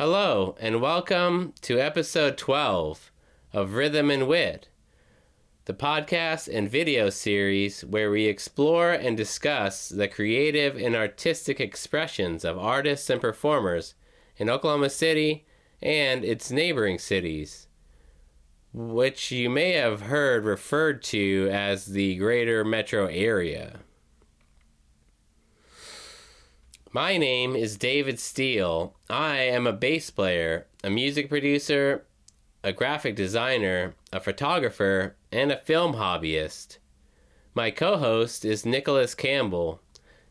Hello, and welcome to episode 12 of Rhythm and Wit, the podcast and video series where we explore and discuss the creative and artistic expressions of artists and performers in Oklahoma City and its neighboring cities, which you may have heard referred to as the greater metro area. My name is David Steele. I am a bass player, a music producer, a graphic designer, a photographer, and a film hobbyist. My co host is Nicholas Campbell.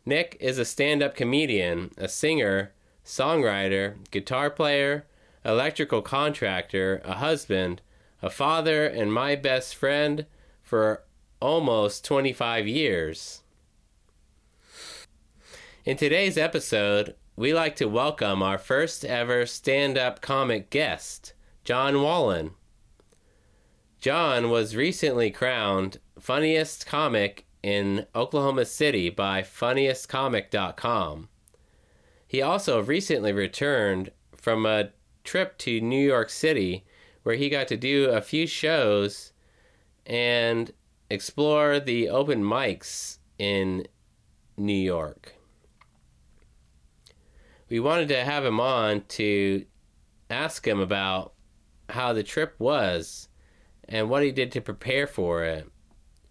Nick is a stand up comedian, a singer, songwriter, guitar player, electrical contractor, a husband, a father, and my best friend for almost 25 years. In today's episode, we like to welcome our first ever stand up comic guest, Jon Wallen. Jon was recently crowned funniest comic in Oklahoma City by funniestcomic.com. He also recently returned from a trip to New York City where he got to do a few shows and explore the open mics in New York we wanted to have him on to ask him about how the trip was and what he did to prepare for it.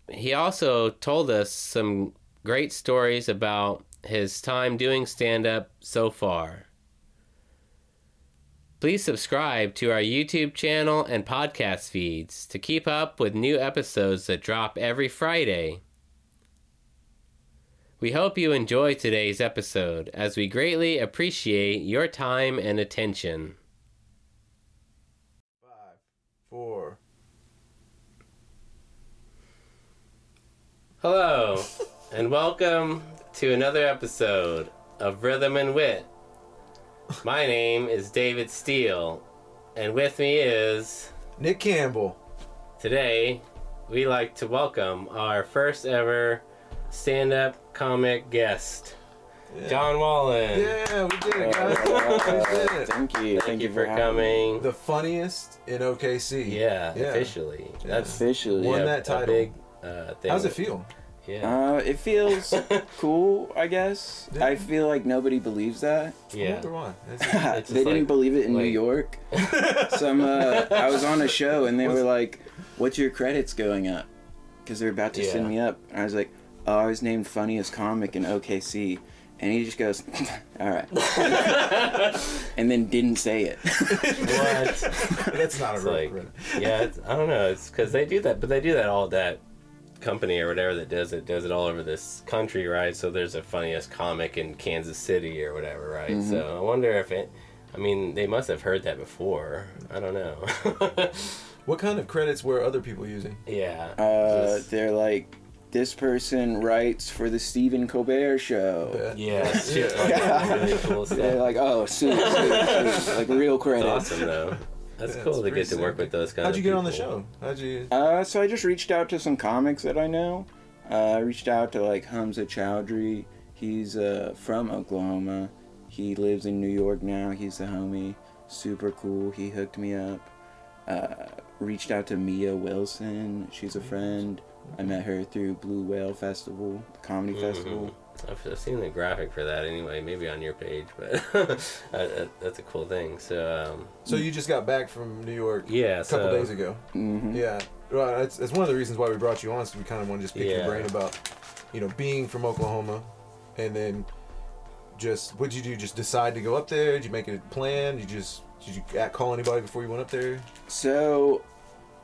He also told us some great stories about his time doing stand up so far. Please subscribe to our YouTube channel and podcast feeds to keep up with new episodes that drop every Friday. We hope you enjoy today's episode as we greatly appreciate your time and attention. Five, four. Hello, and welcome to another episode of Rhythm and Wit. My name is David Steele, and with me is Nick Campbell. today we like to welcome our first ever stand up comic guest, Jon Wallen. Yeah, we did it, guys. we did it. Thank you. Thank, you for having me. coming. The funniest in OKC. Yeah, Yeah. officially. That's Officially. Won yeah, that a title. big uh, thing. How's it feel? Yeah, Uh, it feels cool, I guess. Yeah. I feel like nobody believes that. yeah. Wonder. It's they didn't like- believe it in New York. Some, uh, I was on a show and they were like, "What's your credits going up?" Because they're about to Yeah. send me up. And I was like, "Oh, I was named funniest comic in OKC." And he just goes, "All right," and then didn't say it. What? That's not a It's real like, credit. yeah, it's, I don't know. It's because they do that, but they do that all that company or whatever that does it does it all over this country, right? So there's a funniest comic in Kansas City or whatever, right? Mm-hmm. So I wonder if it. I mean, they must have heard that before. I don't know. What kind of credits were other people using? yeah. Uh, just- they're like, "This person writes for the Stephen Colbert Show." Bet. yeah. Like Yeah. really cool They're like, "Oh, sweet, sweet, sweet. like real It's That's awesome though. That's Yeah, cool to pretty get to work with those kind How'd of you get on the show? How'd you? Uh, so I just reached out to some comics that I know. Uh, I reached out to like Hamza Chowdhury. He's uh, from Oklahoma. He lives in New York now. He's the homie. Super cool. He hooked me up. Uh, reached out to Mia Wilson. She's a friend. I met her through Blue Whale Festival, the comedy Mhm. festival. I've, I've seen the graphic for that anyway, maybe on your page, but uh, that- that's a cool thing. So um, So you just got back from New York yeah, a couple so days ago. hmm Yeah. Well, that's, that's one of the reasons why we brought you on. So we kind of want to just pick Yeah. your brain about, you know, being from Oklahoma, and then just what'd you do? Just decide to go up there? Did you make a plan? Did you just did you call anybody before you went up there? So,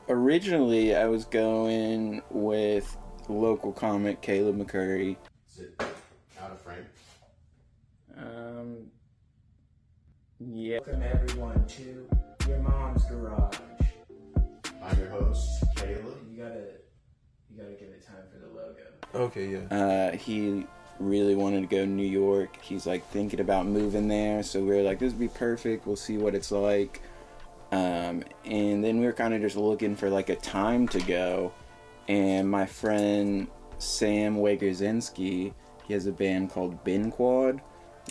originally, I was going with local comic Caleb McCurry. Is it out of frame? Um, yeah. Welcome everyone to your mom's garage. I'm your host, Caleb. You gotta, you gotta give it time for the logo. Okay, yeah. Uh, he really wanted to go to New York. He's like thinking about moving there, so we are like, this would be perfect. We'll see what it's like. Um, and then we were kind of just looking for like a time to go. And my friend Sam Wagerzinski, he has a band called Ben Quad.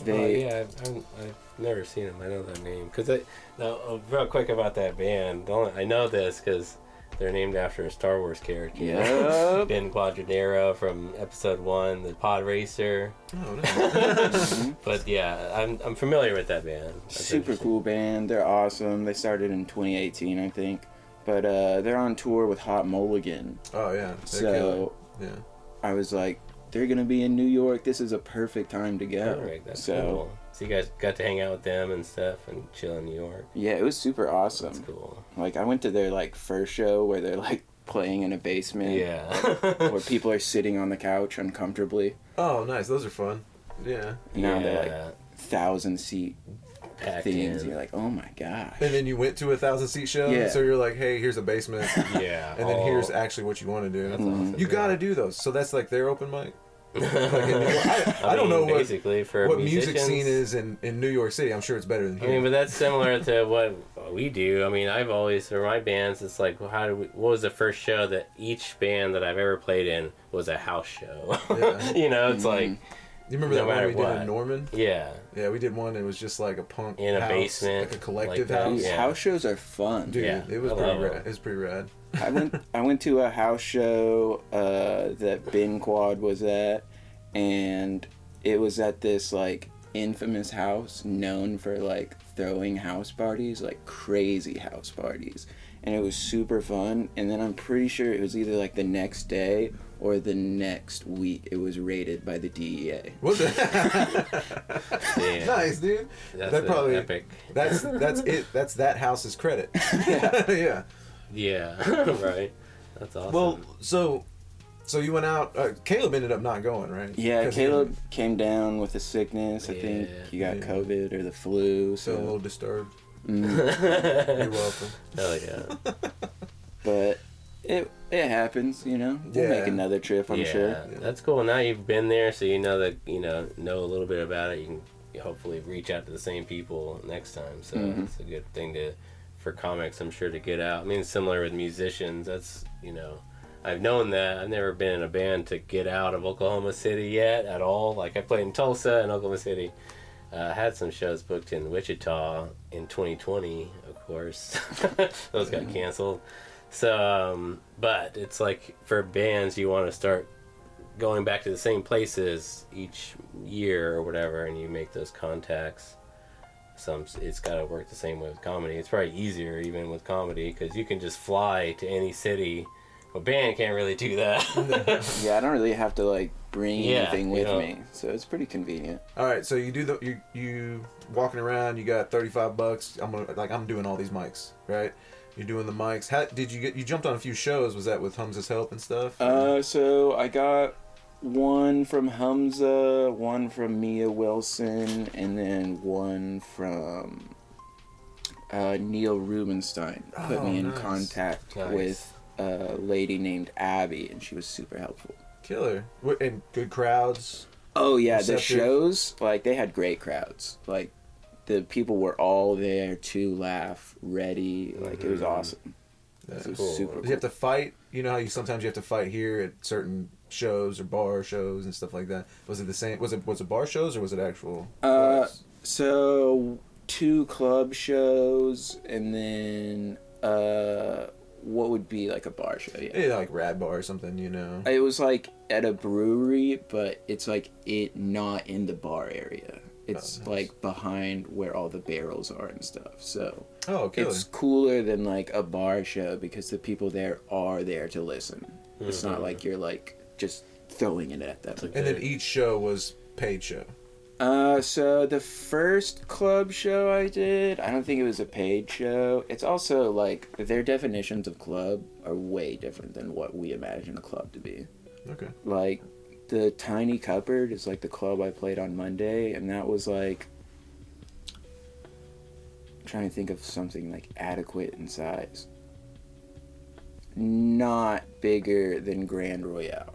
They oh, yeah, I've, I've, I've never seen him. I know that name because I. Now, real quick about that band. only- I know this because they're named after a Star Wars character. Yep. ben Quadinaros from Episode One, the Pod Racer. Oh, no. But yeah, I'm I'm familiar with that band. That's super cool band. They're awesome. They started in 2018, I think. But uh, they're on tour with Hot Mulligan. oh yeah. They're So killer. yeah. I was like, they're gonna be in New York. This is a perfect time to go. All right, that's so cool. So you guys got to hang out with them and stuff and chill in New York. yeah, it was super awesome. That's cool. Like I went to their like first show where they're like playing in a basement. Yeah. Where people are sitting on the couch uncomfortably. Oh, nice. Those are fun. Yeah. Now they're like thousand seat packed things. in. You're like, oh my gosh. And then you went to a thousand seat show. Yeah. So you're like, hey, here's a basement. yeah. And then all- here's actually what you want to do. That's mm-hmm. awesome. You got to do those. So that's like their open mic. Like in New York. I, I, don't mean, know what basically for what music musicians- scene is in, in New York City. I'm sure it's better than I here. mean, but that's similar to what we do. I mean, I've always for my bands, it's like, well, how do we? What was the first show that each band that I've ever played in was a house show? Yeah. you know, it's like, mm-hmm. you remember no that one matter we did what. in Norman? yeah, Yeah, we did one. It was just like a punk In a house, basement, like a collective like that. house. Dude, Yeah. house shows are fun. Dude, Yeah, it was I pretty love rad. them. It was pretty rad. I went I went to a house show uh, that Ben Quad was at, and it was at this like infamous house known for like throwing house parties, like crazy house parties, and it was super fun. And then I'm pretty sure it was either like the next day or the next week it was raided by the E DEA. Was it? yeah. nice, dude. That's that probably epic. that's that's it. That's that house's credit. yeah. Yeah, right. That's awesome. Well, so so you went out. Uh, Caleb ended up not going, right? Yeah, 'Cause he Caleb came down with a sickness. I think he got Yeah. COVID or the flu. was a little disturbed. mm, You're welcome. Hell yeah. but it it happens, you know. We'll Yeah. make another trip, I'm yeah, sure. that's cool. Now you've been there, so you know that you know know a little bit about it. You can hopefully reach out to the same people next time. So Mhm. it's a good thing to for comics. I'm sure to get out. I mean, similar with musicians. That's you know. I've known that. I've never been in a band to get out of Oklahoma City yet at all. Like I played in Tulsa and Oklahoma City. Uh, had some shows booked in Wichita in 2020, of course. Those got canceled. So, um, but it's like for bands, you want to start going back to the same places each year or whatever, and you make those contacts. Some it's got to work the same way with comedy. It's probably easier even with comedy because you can just fly to any city. A band can't really do that. Yeah, I don't really have to like bring Yeah, anything you with know. me, so it's pretty convenient. All right, so you do the you you walking around. You got thirty five bucks. I'm gonna like I'm doing all these mics, right? You're doing the mics. How did you get? You jumped on a few shows. Was that with Humza's help and stuff? Uh, so I got one from Hamza, one from Mia Wilson, and then one from uh, Neil Rubenstein. Put Oh, me in nice. contact Nice. with a lady named Abby, and she was super helpful. Killer. And good crowds. Oh yeah, the shows like they had great crowds. Like the people were all there to laugh, ready. Like it was Mhm. awesome. That's It was cool. super cool. you have to fight? You know how you sometimes you have to fight here at certain shows or bar shows and stuff like that. Was it the same? Was it was it bar shows or was it actual? Uh. So two club shows, and then uh, what would be like a bar show? Yeah. yeah, like Rad Bar or something. You know. It was like at a brewery, but it's like it not in the bar area. It's nice. like behind where all the barrels are and stuff. So oh, killer. it's cooler than like a bar show because the people there are there to listen. It's not Mhm. like you're like just throwing it at them. And then each show was paid show. Uh, so the first club show I did, I don't think it was a paid show. It's also like their definitions of club are way different than what we imagine a club to be. Okay. Like the Tiny Cupboard is like the club I played on Monday, and that was like I'm trying to think of something like adequate in size. Not bigger than Grand Royale.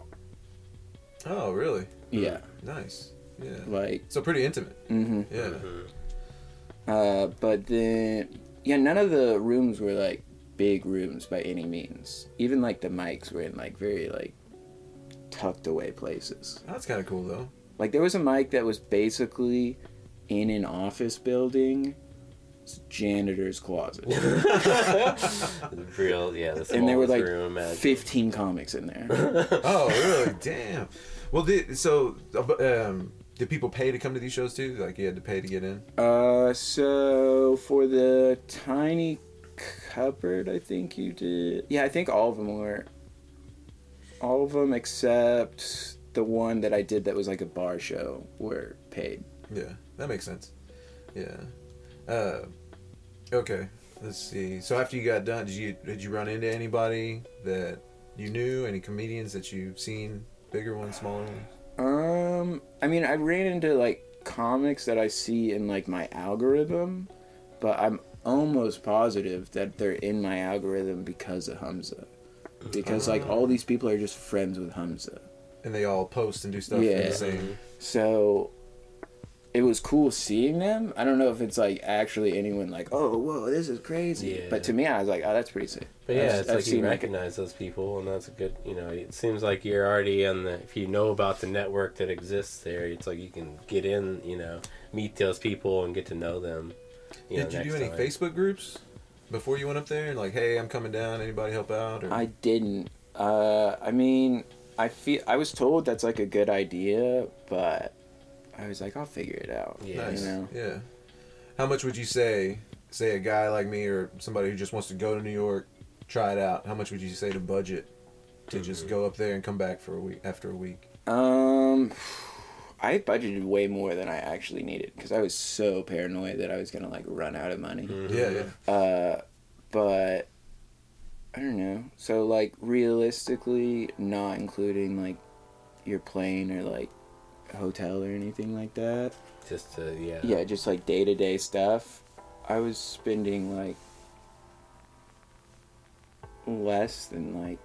Oh, really? Yeah, Nice. Yeah. like So pretty intimate. mm-hmm. Yeah. Uh, but then, yeah, none of the rooms were like big rooms by any means. Even like the mics were in like very like tucked away places. That's kind of cool though. Like there was a mic that was basically in an office building janitor's closet. Real, yeah. The and there were like room, 15 comics in there. Oh, really? Damn. Well, did so? Um, did people pay to come to these shows too? Like you had to pay to get in? Uh, so for the tiny cupboard, I think you did. Yeah, I think all of them were. All of them except the one that I did that was like a bar show were paid. Yeah, that makes sense. Yeah. Uh, okay. Let's see. So after you got done, did you did you run into anybody that you knew? Any comedians that you've seen? Bigger ones, smaller ones? Um, I mean, I ran into like comics that I see in like my algorithm, but I'm almost positive that they're in my algorithm because of Hamza. Because like all these people are just friends with Hamza. And they all post and do stuff in Yeah. the same. So it was cool seeing them. I don't know if it's like actually anyone like, oh, whoa, this is crazy. Yeah. But to me, I was like, oh, that's pretty sick. But yeah, I've- it's I've like you seen, recognize those people, and that's a good. You know, it seems like you're already on the. If you know about the network that exists there, it's like you can get in. You know, meet those people and get to know them. You know, did you do any time. Facebook groups before you went up there? Like, hey, I'm coming down. Anybody help out? Or I didn't. Uh, I mean, I feel I was told that's like a good idea, but I was like, I'll figure it out. Yeah. Nice. You know. Yeah. How much would you say, say a guy like me or somebody who just wants to go to New York, try it out? How much would you say to budget to just go up there and come back for a week after a week? Um, I budgeted way more than I actually needed because I was so paranoid that I was gonna like run out of money. Mhm. Yeah, yeah. Uh, but I don't know. So like realistically, not including like your plane or like hotel or anything like that. Just to yeah. Yeah, just like day to day stuff. I was spending like less than like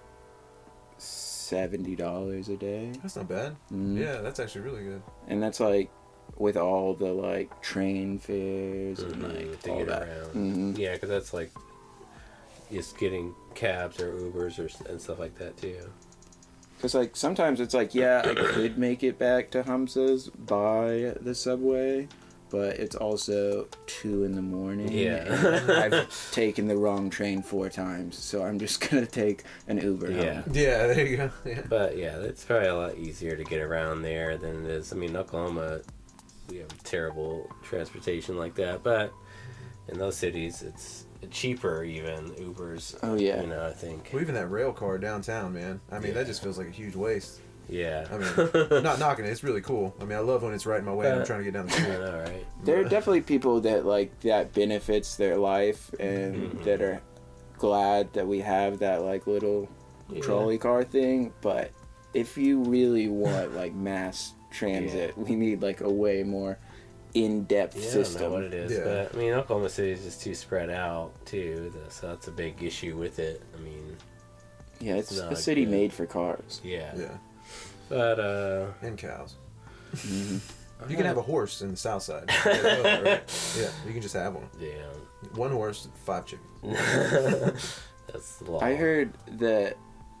seventy dollars a day. That's not bad. Mhm. Yeah, that's actually really good. and that's like with all the like train fares and Mhm, like to all get that. around. Mhm. Yeah, because that's like just getting cabs or Ubers or and stuff like that too. Because like sometimes it's like yeah, I could make it back to Hamza's by the subway, but it's also two in the morning. Yeah. and I've taken the wrong train four times, so I'm just gonna take an Uber. Yeah. home. Yeah, there you go. Yeah. But yeah, it's probably a lot easier to get around there than it is. I mean, Oklahoma, we have terrible transportation like that, but in those cities, it's cheaper even Ubers. Oh, yeah. you know, I think. Well, even that rail car downtown, man. I mean, Yeah. that just feels like a huge waste. Yeah, I mean, not knocking it. It's really cool. I mean, I love when it's right in my way. and I'm Uh, trying to get down the I street. know, right? There are definitely people that like that benefits their life and Mhm. that are glad that we have that like little Yeah. trolley car thing. But if you really want like mass transit, we need like a way more in-depth Yeah, I don't know what it is, Yeah. but I mean, Oklahoma City is just too spread out too, so that's a big issue with it. I mean, Yeah, it's Not a city good. made for cars. yeah, Yeah, but uh, and cows. Mhm. You can have a horse in the south side. yeah, you can just have one. yeah, One horse, five chickens. that's the law. I heard that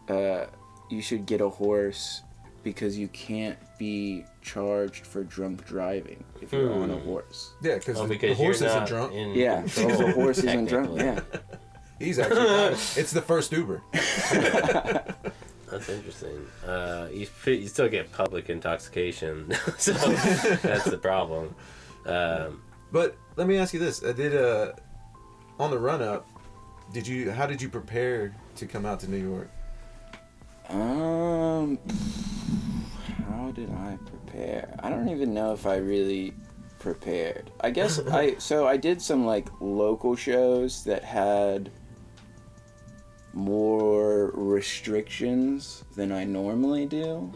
uh, you should get a horse because you can't be charged for drunk driving if you're on a Hmm. horse. Yeah, because Oh, the, because the horse you're isn't drunk. Yeah, control, because the horse isn't drunk. Yeah. He's actually. it's the first Uber. That's interesting. Uh, you you still get public intoxication, so that's the problem. Um, But let me ask you this: I Did uh, on the run up, did you? How did you prepare to come out to New York? Um, how did I prepare? I don't even know if I really prepared. I guess I so I did some like local shows that had more restrictions than I normally do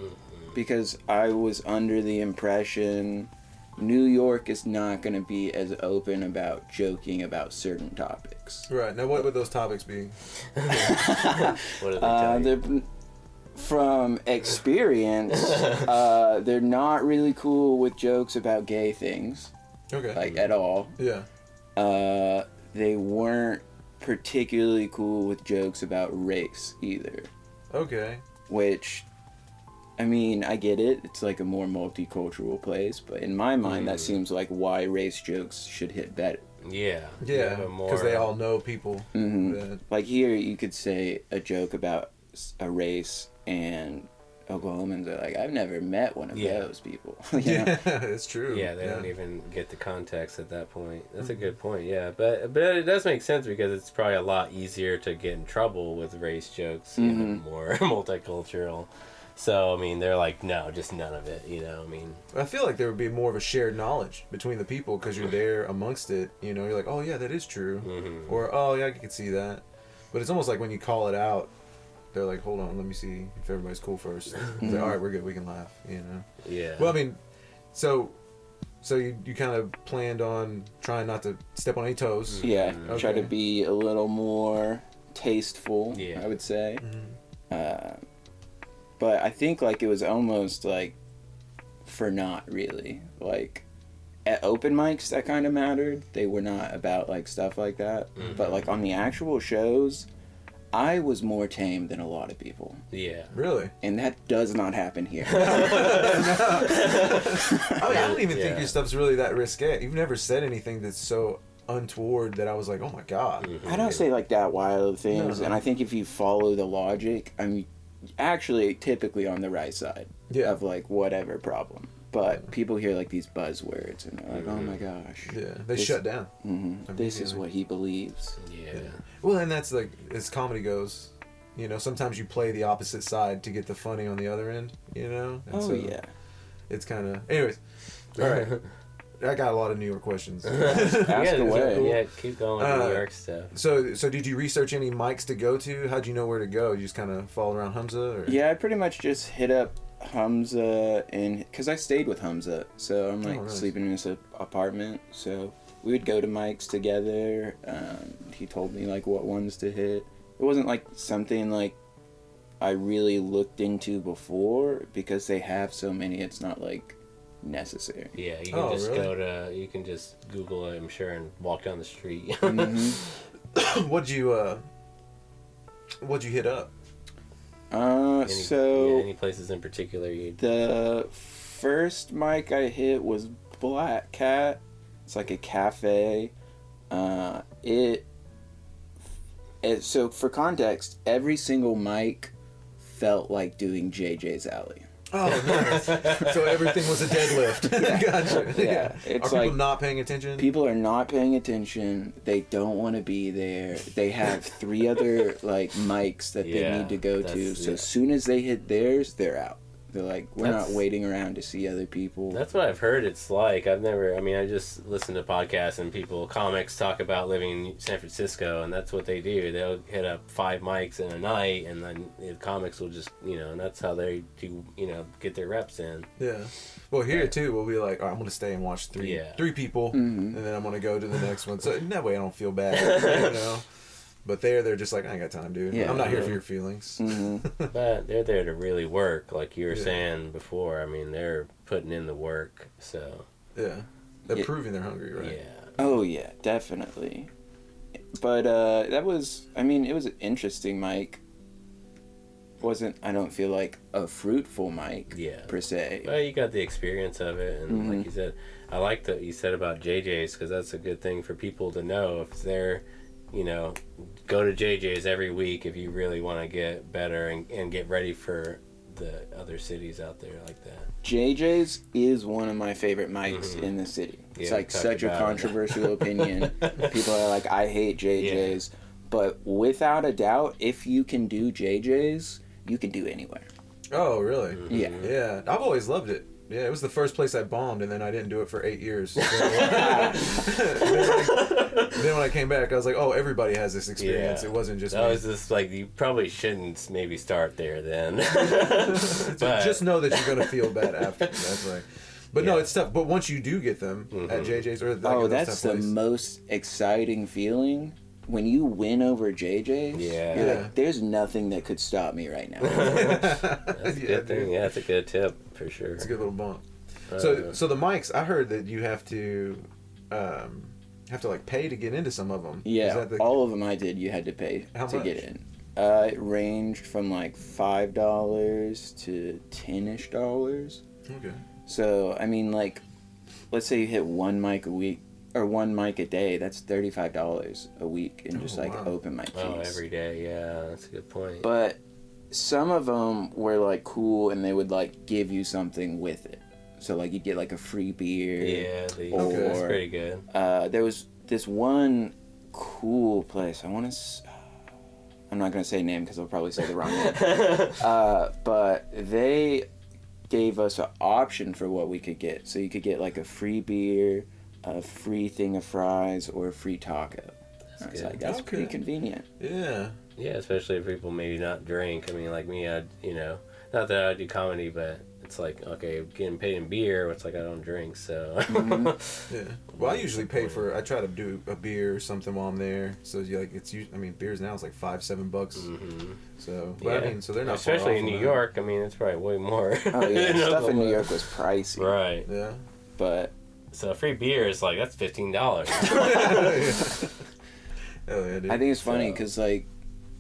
because I was under the impression New York is not going to be as open about joking about certain topics. Right now, what would those topics be? what did they Uh, tell you? they're, from experience, uh, they're not really cool with jokes about gay things, Okay. like at all. yeah. Uh, they weren't particularly cool with jokes about race either, Okay. which, I mean, I get it. It's like a more multicultural place, but in my mind, that seems like why race jokes should hit better. Yeah. Yeah, because they all know people. Mhm. that- Like here, you could say a joke about a race, and Oklahomans are like, "I've never met one of Yeah. those people." you know? yeah, it's true. Yeah, they don't even get the context at that point. That's a good point. Yeah, but but it does make sense because it's probably a lot easier to get in trouble with race jokes, you know, more multicultural. So I mean, they're like, no, just none of it. You know, I mean, I feel like there would be more of a shared knowledge between the people because you're there amongst it. You know, you're like, oh yeah, that is true, mhm. or oh yeah, I can see that. But it's almost like when you call it out, they're like, hold on, let me see if everybody's cool first. Like, all right, we're good, we can laugh. You know. yeah. Well, I mean, so so you, you kind of planned on trying not to step on any toes. Yeah, Mhm. try to be a little more tasteful. Yeah. I would say. Mhm. Uh, but I think like it was almost like for not really like at open mics that kind of mattered. They were not about like stuff like that. Mhm. But like on the actual shows, I was more tame than a lot of people, yeah. Really? and that does not happen here. I, mean, I don't even think your stuff's really that risque. You've never said anything that's so untoward that I was like, oh my god. Mhm. I don't say like that wild things, No. and I think if you follow the logic, I'm actually typically on the right side Yeah. of like whatever problem. But people hear like these buzzwords and they're like, "Oh my gosh, Yeah, they This- shut down. hmm this is what he believes." Yeah. Well, and that's like as comedy goes. You know, sometimes you play the opposite side to get the funny on the other end. You know. And Oh so yeah, It's kind of. Anyways, all right. I got a lot of New York questions. ask yeah, away. Yeah, keep going Uh, New York stuff. so, so did you research any mics to go to? How'd you know where to go? You just kind of followed around Hamza, or Yeah, I pretty much just hit up Hamza and because I stayed with Hamza, so I'm like Oh, nice. sleeping in this a- apartment. So we would go to mics together. Um, he told me like what ones to hit. It wasn't like something like I really looked into before because they have so many. It's not like necessary. Yeah, you can Oh, just really? go to, you can just Google it, I'm sure, and walk down the street. Mhm. what'd you uh, what'd you hit up? Uh, Any, so yeah, any places in particular you? The first mic I hit was Black Cat. It's like a cafe. Uh, it, it. So for context, every single mic felt like doing JJ's Alley. Oh, nice. so everything was a deadlift. gotcha. Yeah, Are it's people like- not paying attention? People are not paying attention. They don't want to be there. They have three other like mics that they need to go to. that's- So yeah. as soon as they hit theirs, they're out. They're like, we're That's- not waiting around to see other people. That's what I've heard it's like. I've never, I mean, I just listen to podcasts and people, comics talk about living in San Francisco, and that's what they do. They'll hit up five mics in a night, and then the comics will just, you know, and that's how they do, you know, get their reps in. Yeah. Well, here too, we'll be like, "All right, I'm gonna stay and watch three, Yeah. three people, Mhm. and then I'm gonna go to the next one. So in that way, I don't feel bad, you know. But there, they're just like, I ain't got time, dude. Yeah. I'm not here for your feelings. hmm But they're there to really work, like you were Yeah. saying before. I mean, they're putting in the work, so, Yeah. They're Yeah. proving they're hungry, right? yeah. Oh yeah, definitely. But uh that was I mean, it was an interesting Mike. Wasn't I don't feel like a fruitful mic Yeah. per se. Well, you got the experience of it, and Mhm. like you said, I like that you said about JJ's because that's a good thing for people to know if they're, you know, go to JJ's every week if you really want to get better and, and get ready for the other cities out there like that. JJ's is one of my favorite mics Mhm. in the city. It's Yeah, like such a controversial opinion. People are like, I hate JJ's. But without a doubt, if you can do JJ's, you can do anywhere. Oh, really? Mm-hmm. Yeah. Yeah. I've always loved it. Yeah, it was the first place I bombed, and then I didn't do it for eight years. So- then, I- then when I came back, I was like, "Oh, everybody has this experience. Yeah. It wasn't just That me." was just like you probably shouldn't maybe start there then. So But- just know that you're gonna feel bad after. That's right. But no, it's tough. But once you do get them at Mhm. JJ's or like oh, that's the places- most exciting feeling. When you win over JJ's, Yeah. you're like, there's nothing that could stop me right now. That's a yeah, good thing. dude. Yeah, that's a good tip for sure. It's a good little bump. Uh, So, so the mics, I heard that you have to, um, have to like pay to get into some of them. Yeah, Is that the, all of them I did, you had to pay How to much? get in. Uh, it ranged from like five dollars to ten-ish dollars. Okay. So I mean, like, let's say you hit one mic a week or one mic a day. That's thirty-five dollars a week in just Oh, like wow. open mic fees. Oh, every day. Yeah, that's a good point. But some of them were like cool, and they would like give you something with it. So like you'd get like a free beer. yeah, the, Or- that's pretty good. Uh, there was this one cool place. I want to. S- I'm not gonna say name because I'll probably say the wrong name. uh, but they gave us an option for what we could get. So you could get like a free beer, a free thing of fries, or a free taco. I was good. like, that's pretty Okay. convenient. Yeah. Yeah, especially if people maybe not drink. I mean, like me, I you know, not that I do comedy, but it's like okay, getting paid in beer. It's like I don't drink, so Yeah. Well, I usually pay for. I try to do a beer or something while I'm there. So you like it's. us- I mean, beers now is like five, seven bucks. Mhm. So, but Yeah. I mean, so they're not far especially off in on New that. York. I mean, it's probably way more. Oh yeah, than stuff in New York was pricey, Right. Yeah. but So free beer is like that's fifteen dollars. Hell yeah, dude. I think it's funny So- because like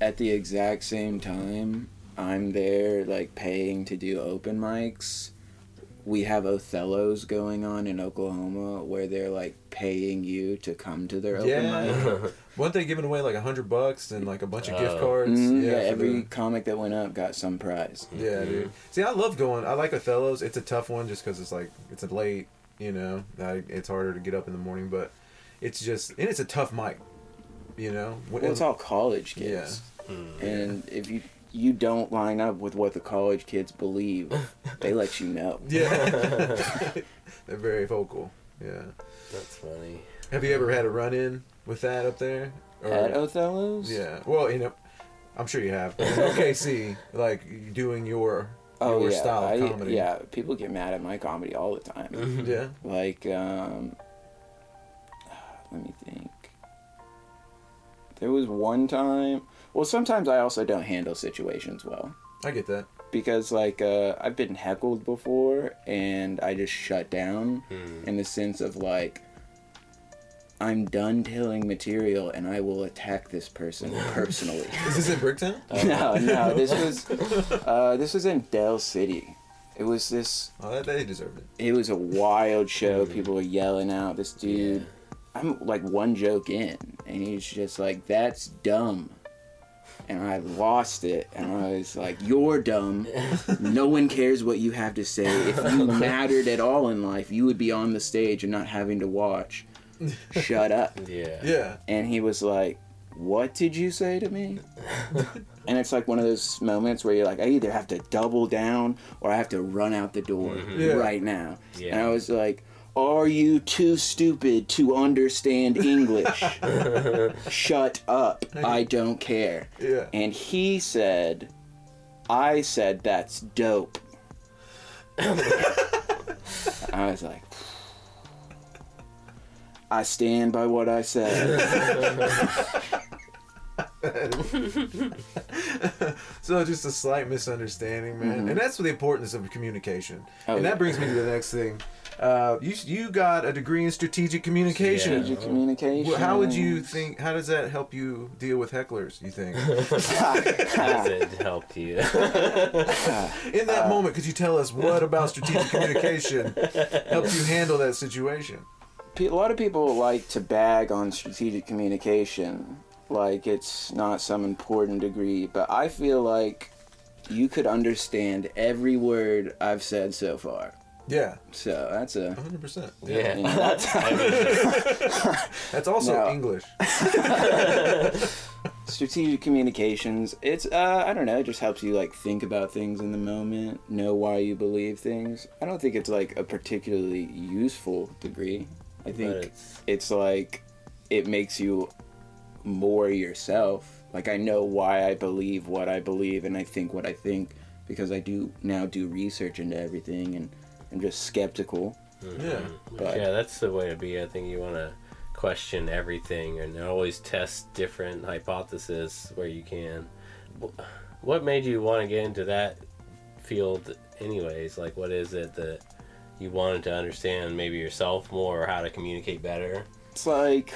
at the exact same time I'm there like paying to do open mics. We have Othello's going on in Oklahoma where they're like paying you to come to their open Yeah. mic. Weren't they giving away like a hundred bucks and like a bunch of gift Oh. cards? Mhm, yeah, for every the- comic that went up got some prize. Yeah, dude. See, I love going. I like Othello's. It's a tough one just because it's like it's a late. You know, I, it's harder to get up in the morning, but it's just and it's a tough mic. You know, Well, it's all college kids, Mm. and if you you don't line up with what the college kids believe, they let you know. yeah, they're very vocal. Yeah. That's funny. Have you ever had a run in with that up there? Or- At Othello's, yeah. Well, you know, I'm sure you have. But in OKC, like doing your Oh your yeah, style I, of comedy. yeah. People get mad at my comedy all the time. Yeah. Like, um, let me think. There was one time. Well, sometimes I also don't handle situations well I get that. because, like, uh, I've been heckled before, and I just shut down Hmm. in the sense of like, I'm done telling material, and I will attack this person personally. Is this in Bricktown? no, no, this was uh, this was in Del City. It was this Oh, that they deserved it. it was a wild show. People were yelling out. This dude, I'm like one joke in, and he's just like, "That's dumb," and I lost it, and I was like, "You're dumb. No one cares what you have to say. If you mattered at all in life, you would be on the stage and not having to watch. Shut up." Yeah. Yeah. And he was like, What did you say to me? and it's like one of those moments where you're like, I either have to double down or I have to run out the door mm-hmm. Yeah. right now. Yeah. And I was like, Are you too stupid to understand English? Shut up. I don't care. Yeah. And he said, I said that's dope. I was like, I stand by what I said. so just a slight misunderstanding, man, and that's the importance of communication. Mm-hmm. Oh, and yeah. that brings me to the next thing. Uh, you you got a degree in strategic communication. Strategic communication. Well, how would you think? How does that help you deal with hecklers? You think how Does it help you? in that moment? Could you tell us what about strategic communication helped you handle that situation? A lot of people like to bag on strategic communication like it's not some important degree, but I feel like you could understand every word I've said so far. Yeah, So that's a hundred percent. yeah. you know, that's That's also No. English. strategic communications. It's uh I don't know, it just helps you like think about things in the moment, know why you believe things. I don't think it's like a particularly useful degree. I think it's it's like it makes you more yourself. Like I know why I believe what I believe and I think what I think because I do now do research into everything and I'm just skeptical. Mm-hmm. Yeah, But yeah, that's the way to be. I think you want to question everything and always test different hypotheses where you can. What made you want to get into that field, anyways? Like, what is it that you wanted to understand, maybe yourself more, or how to communicate better? It's like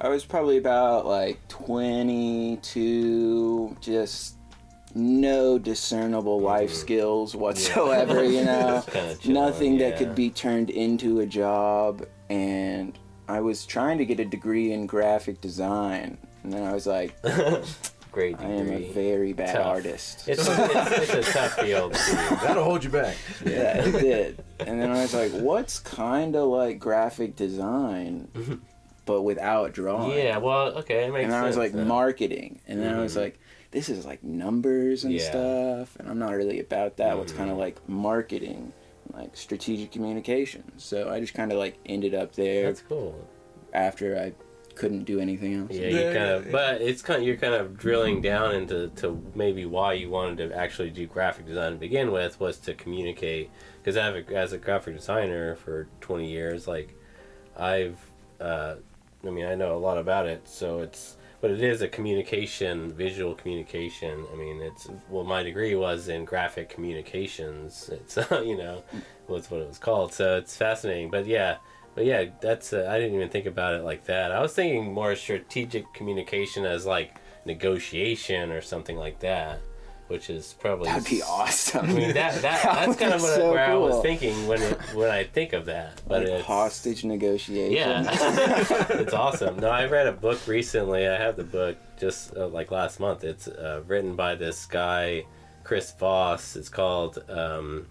I was probably about like 22, just no discernible life skills whatsoever, you know. Kinda chilling, Nothing that could be turned into a job and I was trying to get a degree in graphic design and then I was like Great degree. I am a very bad Tough. artist. It's, it's, it's a tough field. That'll hold you back. yeah, it did. And then I was like, what's kind of like graphic design but without drawing? Yeah, well, okay, it makes and. I was like then. marketing, and then I was Mhm. like, this is like numbers and Yeah. stuff, and I'm not really about that. What's Mhm. kind of like marketing, like strategic communication. So I just kind of like ended up there That's cool. after I couldn't do anything else. Yeah, you Yeah, kind of, but it's kind of you're kind of drilling down into to maybe why you wanted to actually do graphic design to begin with was to communicate. Because I have as a graphic designer for 20 years, like I've, uh, I mean, I know a lot about it. So it's, but it is a communication, visual communication. I mean, it's well, my degree was in graphic communications. It's you know, was what it was called. So it's fascinating. But yeah. But yeah, that's uh, I didn't even think about it like that. I was thinking more strategic communication as like negotiation or something like that, which is probably That'd be awesome. I mean that, that That that's kind of what, so where I was thinking when it, when I think of that. But like it's hostage negotiation. yeah, it's awesome. No, I read a book recently. I have the book just uh, like last month. It's uh, written by this guy, Chris Voss. It's called. Um,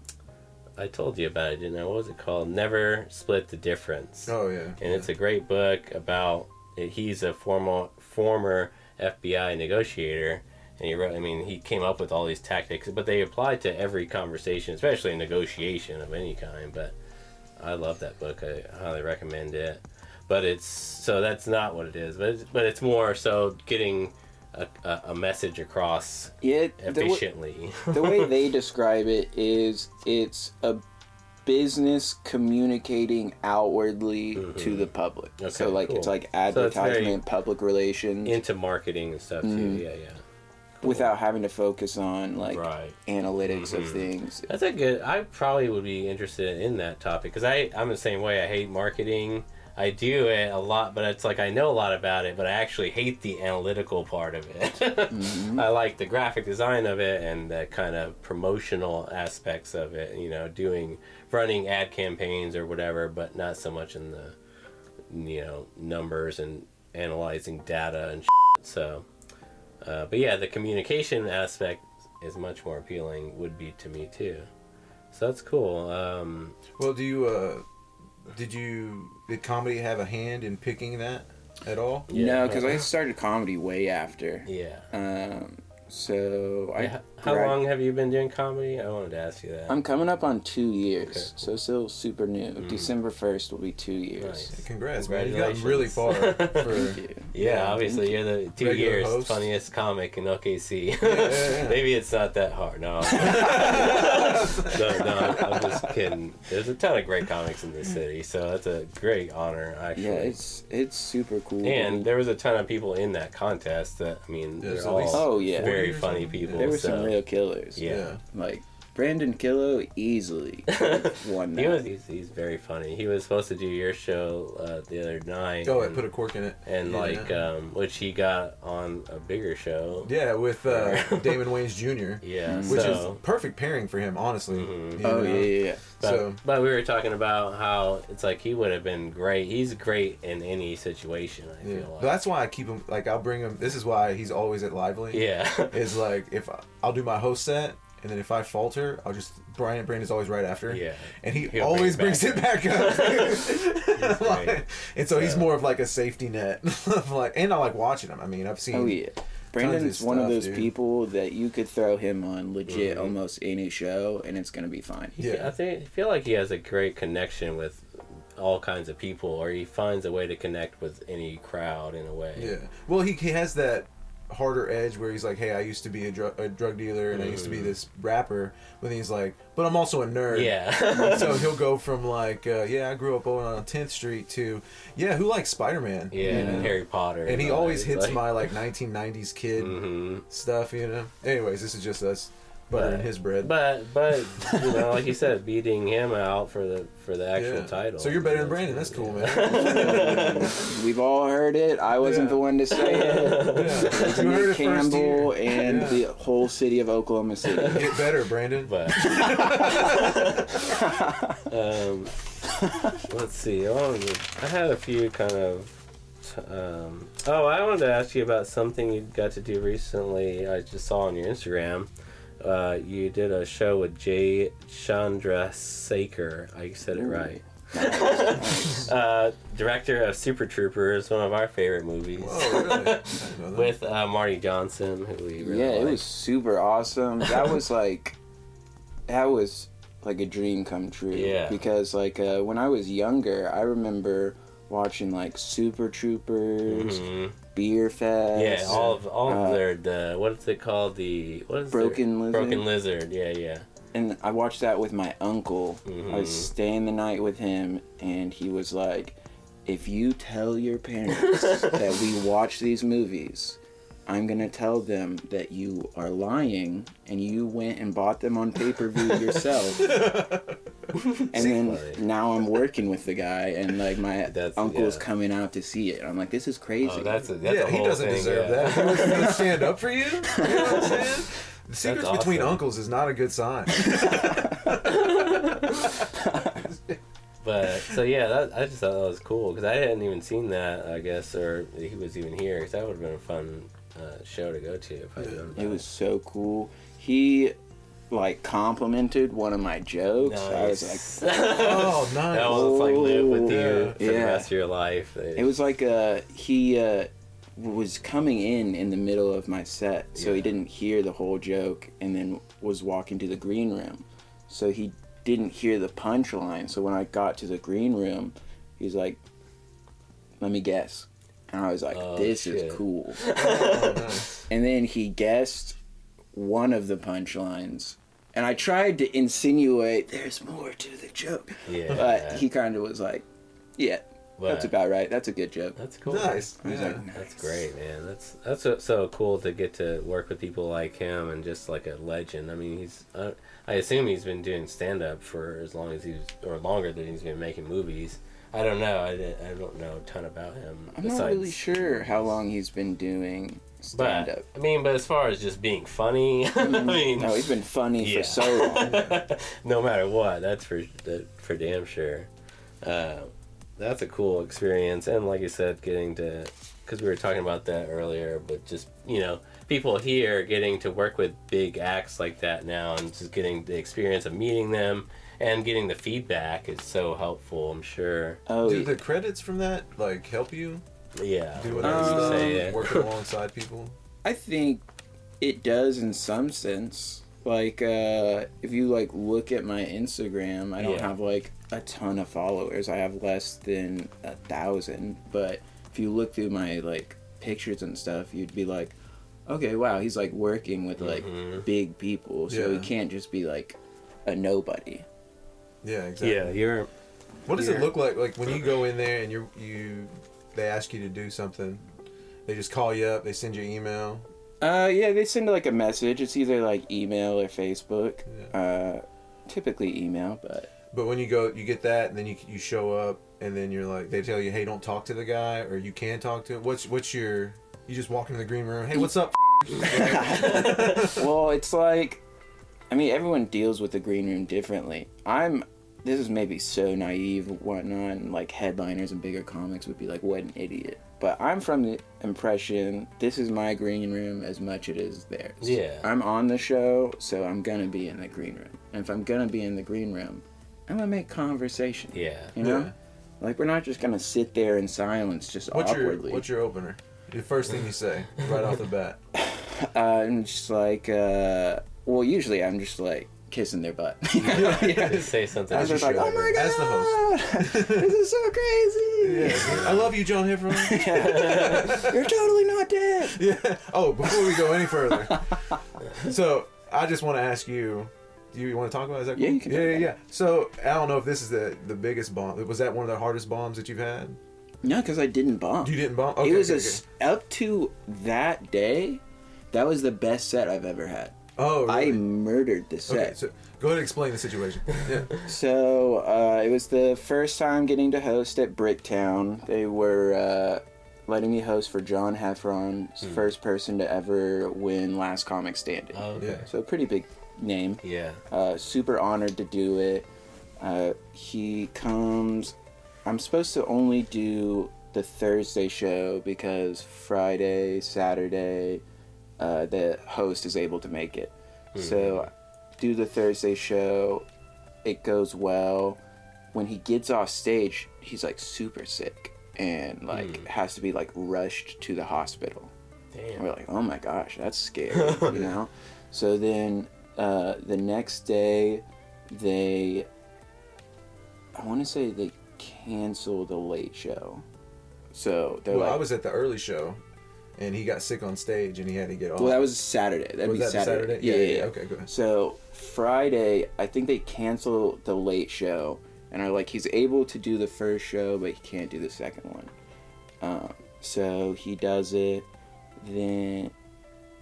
I told you about it, didn't I? What was it called? Never Split the Difference Oh yeah. and it's a great book about he's a formal former FBI negotiator and he wrote I mean he came up with all these tactics but they apply to every conversation especially a negotiation of any kind but I love that book. I highly recommend it. But it's so that's not what it is but it's, but it's more so getting a, a, a message across Yeah, the, w- efficiently. the way they describe it is it's a business communicating outwardly to the public. Mm-hmm. Okay, so like it's like it's very advertisement, public relations, into marketing and stuff too. Mhm. yeah yeah without having to focus on like right analytics of Mhm. things. That's a good. I probably would be interested in that topic because I I'm the same way. I hate marketing. I do it a lot, but it's like I know a lot about it, but I actually hate the analytical part of it. Mhm. I like the graphic design of it and the kind of promotional aspects of it. You know, doing running ad campaigns or whatever, but not so much in the you know numbers and analyzing data and shit. so. Uh, but yeah, the communication aspect is much more appealing. Would be to me too. So that's cool. Um, Well, do you uh, did you did comedy have a hand in picking that at all? Yeah. No, because I started comedy way after. yeah. Um, so I Yeah, How grad- long have you been doing comedy? I wanted to ask you that. I'm coming up on two years, Okay, so still super new. Mm. December first will be two years. Nice. Congrats, man! You've gotten really far for. Thank you. yeah, Yeah, obviously you're the two Regular years host. funniest comic in OKC. Yeah, yeah, yeah. Maybe it's not that hard. No, no, no. I'm just kidding. There's a ton of great comics in this city, so that's a great honor. Actually, Yeah, it's it's super cool. and there was a ton of people in that contest. That I mean, There's they're at least all Oh, yeah. very funny people. there were so, some real killers. Yeah. like Brandon Killo easily won that. He was he's, he's very funny. He was supposed to do your show uh, the other night. Oh, I put a cork in it. and Yeah. like um, which he got on a bigger show. Yeah, with uh, Damon Wayans Jr., Yeah, which so, is perfect pairing for him, honestly. Mhm. oh know? yeah, yeah, yeah. but, so- but we were talking about how it's like he would have been great. He's great in any situation. I Yeah. feel like. That's why I keep him. Like I'll bring him. This is why he's always at Lively. yeah. Is like if I, I'll do my host set, and then if I falter, I'll just Brian Brandon's always right after. Yeah. And he He'll always bring brings it it back up. great. and so he's more of like a safety net. like, and I like watching him. I mean, I've seen. Oh yeah. Brandon's of one of those dude. people that you could throw him on legit Mhm. almost any show and it's gonna be fine. Yeah. I think I feel like he has a great connection with all kinds of people, or he finds a way to connect with any crowd in a way. Yeah. Well, he, he has that harder edge where he's like, "Hey, I used to be a, dr- a drug dealer and I used to be Mhm. this rapper," but then he's like, "But I'm also a nerd." Yeah. so he'll go from like, uh, "Yeah, I grew up on 10th Street" to, "Yeah, who likes Spider Man?" yeah, and Harry Potter. And he always hits It's my like 1990s kid hmm stuff, you know. Anyways, this is just us butter But- in his bread. But but you know, like you said, beating him out for the for the actual Yeah. title. So you're better than Brandon. That's cool, man. We've all heard it. I wasn't Yeah. the one to say it. Yeah. You heard Nick it Campbell here. and Yeah. the whole city of Oklahoma City. Get better, Brandon. But um, let's see. I, wanted to- I had a few kind of. Um, oh, I wanted to ask you about something you got to do recently. I just saw on your Instagram. Uh, you did a show with Jay Chandrasekhar. I said it Ooh. right. Uh, director of Super Troopers, one of our favorite movies. Oh, really? I didn't know that. With uh, Marty Johnson, who we really yeah, it was super awesome. That was like, that was like a dream come true. Yeah. Because like uh, when I was younger, I remember watching like Super Troopers, Mhm. Beer Fest. Yeah, all of all of Uh, their the what is it called the what is Broken their, Lizard? Broken Lizard. Yeah, yeah. and I watched that with my uncle. I Mhm. was staying the night with him, and he was like, "If you tell your parents that we watch these movies, I'm gonna tell them that you are lying and you went and bought them on pay per view yourself." and then Funny. now I'm working with the guy, and like my That's- uncle's yeah. coming out to see it. I'm like, "This is oh, crazy." Oh, that's a, that's yeah, a he doesn't thing, deserve yeah. that. He wasn't gonna stand up for you. You know what I'm saying? The secrets That's between uncles is not a good sign. But so yeah, that, I just thought that was cool because I hadn't even seen that. I guess or he was even here because that would have been a fun uh, show to go to if I'd. It was so cool. He like complimented one of my jokes. I was like, oh, nice. that was like live with you Yeah. for the rest of your life. It was like uh he uh was coming in in the middle of my set, so he didn't hear the whole joke, and then was walking to the green room, so he didn't hear the punchline. So when I got to the green room, he's like, "Let me guess," and I was like, Oh, "This shit. is cool." Oh, and then he guessed one of the punchlines. And I tried to insinuate there's more to the joke. yeah, But he kind of was like, yeah, that's about right. That's a good joke. That's cool. Nice. I was Yeah. like, That's great, man. That's that's so, so cool to get to work with people like him and just like a legend. I mean, he's uh, I assume he's been doing stand up for as long as he's or longer than he's been making movies. I don't know. I, I don't know a ton about him. I'm not really sure how long he's been doing stand up. I mean, but as far as just being funny, I mean, No, he's been funny Yeah. for so long. no matter what, that's for that for damn sure. Uh, that's a cool experience, and like you said, getting to because we were talking about that earlier, but just you know, people here getting to work with big acts like that now, and just getting the experience of meeting them and getting the feedback is so helpful. I'm sure. Oh, Do the credits from that like help you Yeah, do whatever whatever you Um, say. yeah. working alongside people? I think it does in some sense. Like, uh, if you like look at my Instagram, I don't Yeah. have like a ton of followers. I have less than a thousand. But if you look through my like pictures and stuff, you'd be like, okay, wow, he's like working with like Mhm. big people, so he can't just be like a nobody. Yeah, exactly. Yeah, you're. What does it look like? Like when you go in there and you you they ask you to do something, they just call you up, they send you an email. Uh, yeah, they send like a message. It's either like email or Facebook. Yeah. Uh, typically email, but But when you go, you get that, and then you you show up, and then you're like, they tell you, hey, don't talk to the guy, or you can talk to him. What's what's your? You just walk into the green room. Hey, what's up? well, it's like, I mean, everyone deals with the green room differently. I'm, this is maybe so naive whatnot, and like headliners and bigger comics would be like, what an idiot. But I'm from the impression this is my green room as much as it is theirs. Yeah. I'm on the show, so I'm gonna be in the green room. And if I'm gonna be in the green room, I'm gonna make conversation. Yeah. You know? Yeah. Like, we're not just gonna sit there in silence, just What's your awkwardly. what's your opener? The first thing you say right off the bat. Uh, I'm just like, uh, well, usually I'm just like kissing their butt. Say something. I'm just like, oh my As the god, this is so crazy. Yeah, I love you, John Heffron. You're totally not dead. yeah. Oh, before we go any further, so I just want to ask you. Do you want to talk about? it? Is that cool? Yeah, Yeah, yeah, yeah. So I don't know if this is the the biggest bomb. Was that one of the hardest bombs that you've had? No, because I didn't bomb. You didn't bomb. Okay, it was okay, a s up to that day. That was the best set I've ever had. Oh, really? I murdered the set. okay. So go ahead and explain the situation. Yeah. So uh, it was the first time getting to host at Bricktown. They were uh, letting me host for John Heffron, first person to ever win Last Comic Standing. Oh, okay. Yeah. So a pretty big name. Yeah. Uh, super honored to do it. Uh, he comes. I'm supposed to only do the Thursday show because Friday, Saturday, uh, the host is able to make it. So, do the Thursday show. It goes well. When he gets off stage, he's like super sick and like has to be like rushed to the hospital. Damn. We're like, oh my gosh, that's scary, you know? So then uh, the next day, they, I want to say they canceled the late show. So they're Well, like, I was at the early show, and he got sick on stage, and he had to get off. well, that was Saturday. That'd Was be that Saturday. Saturday? Yeah, Yeah, yeah, yeah, okay, go ahead. So Friday, I think they canceled the late show, and are like, he's able to do the first show, but he can't do the second one. Um, so he does it. Then,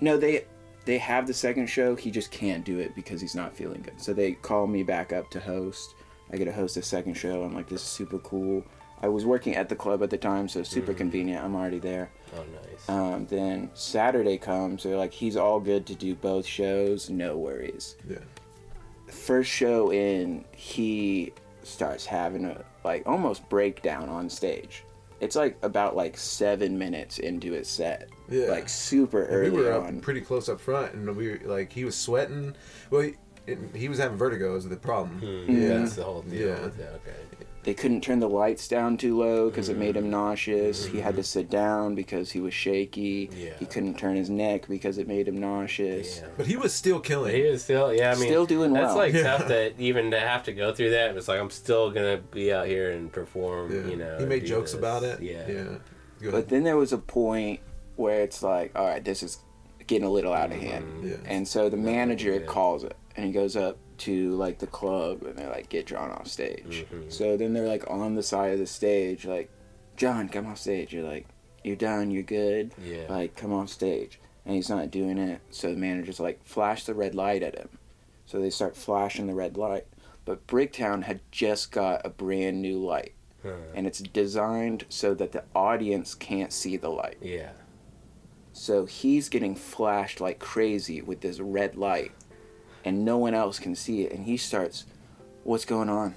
no, they they have the second show. He just can't do it because he's not feeling good. So they call me back up to host. I get to host a second show. I'm like, this is super cool. I was working at the club at the time, so super convenient. I'm already there. Oh, nice. Um, then Saturday comes. They're like, he's all good to do both shows. No worries. Yeah. First show in, he starts having a like almost breakdown on stage. It's like about like seven minutes into his set. Yeah. Like super And early we were up on. pretty close up front, and we were, like he was sweating. Well, he, it, he was having vertigo. Is the problem? Mm-hmm. That's the whole deal. Yeah. with it, Okay. They couldn't turn the lights down too low because it made Mm-hmm. him nauseous. He had to sit down because he was shaky. Yeah. He couldn't turn his neck because it made him nauseous. Yeah. But he was still killing. He was still, yeah. I mean, Still doing That's well. like Yeah. tough that even to have to go through that. It's like I'm still gonna be out here and perform. Yeah. You know, he made jokes this. about it. Yeah. Yeah. But then there was a point where it's like, all right, this is getting a little out of hand. Yeah. And so the manager yeah. calls it and he goes up to like the club and they're like, get John off stage. Mm-hmm. So then they're like on the side of the stage, like, John, come off stage. You're like, you're done, you're good. Yeah. Like, come off stage. And he's not doing it. So the manager's like, flash the red light at him. So they start flashing the red light. But Bricktown had just got a brand new light. Huh. And it's designed so that the audience can't see the light. Yeah. So he's getting flashed like crazy with this red light, and no one else can see it. And he starts, "What's going on?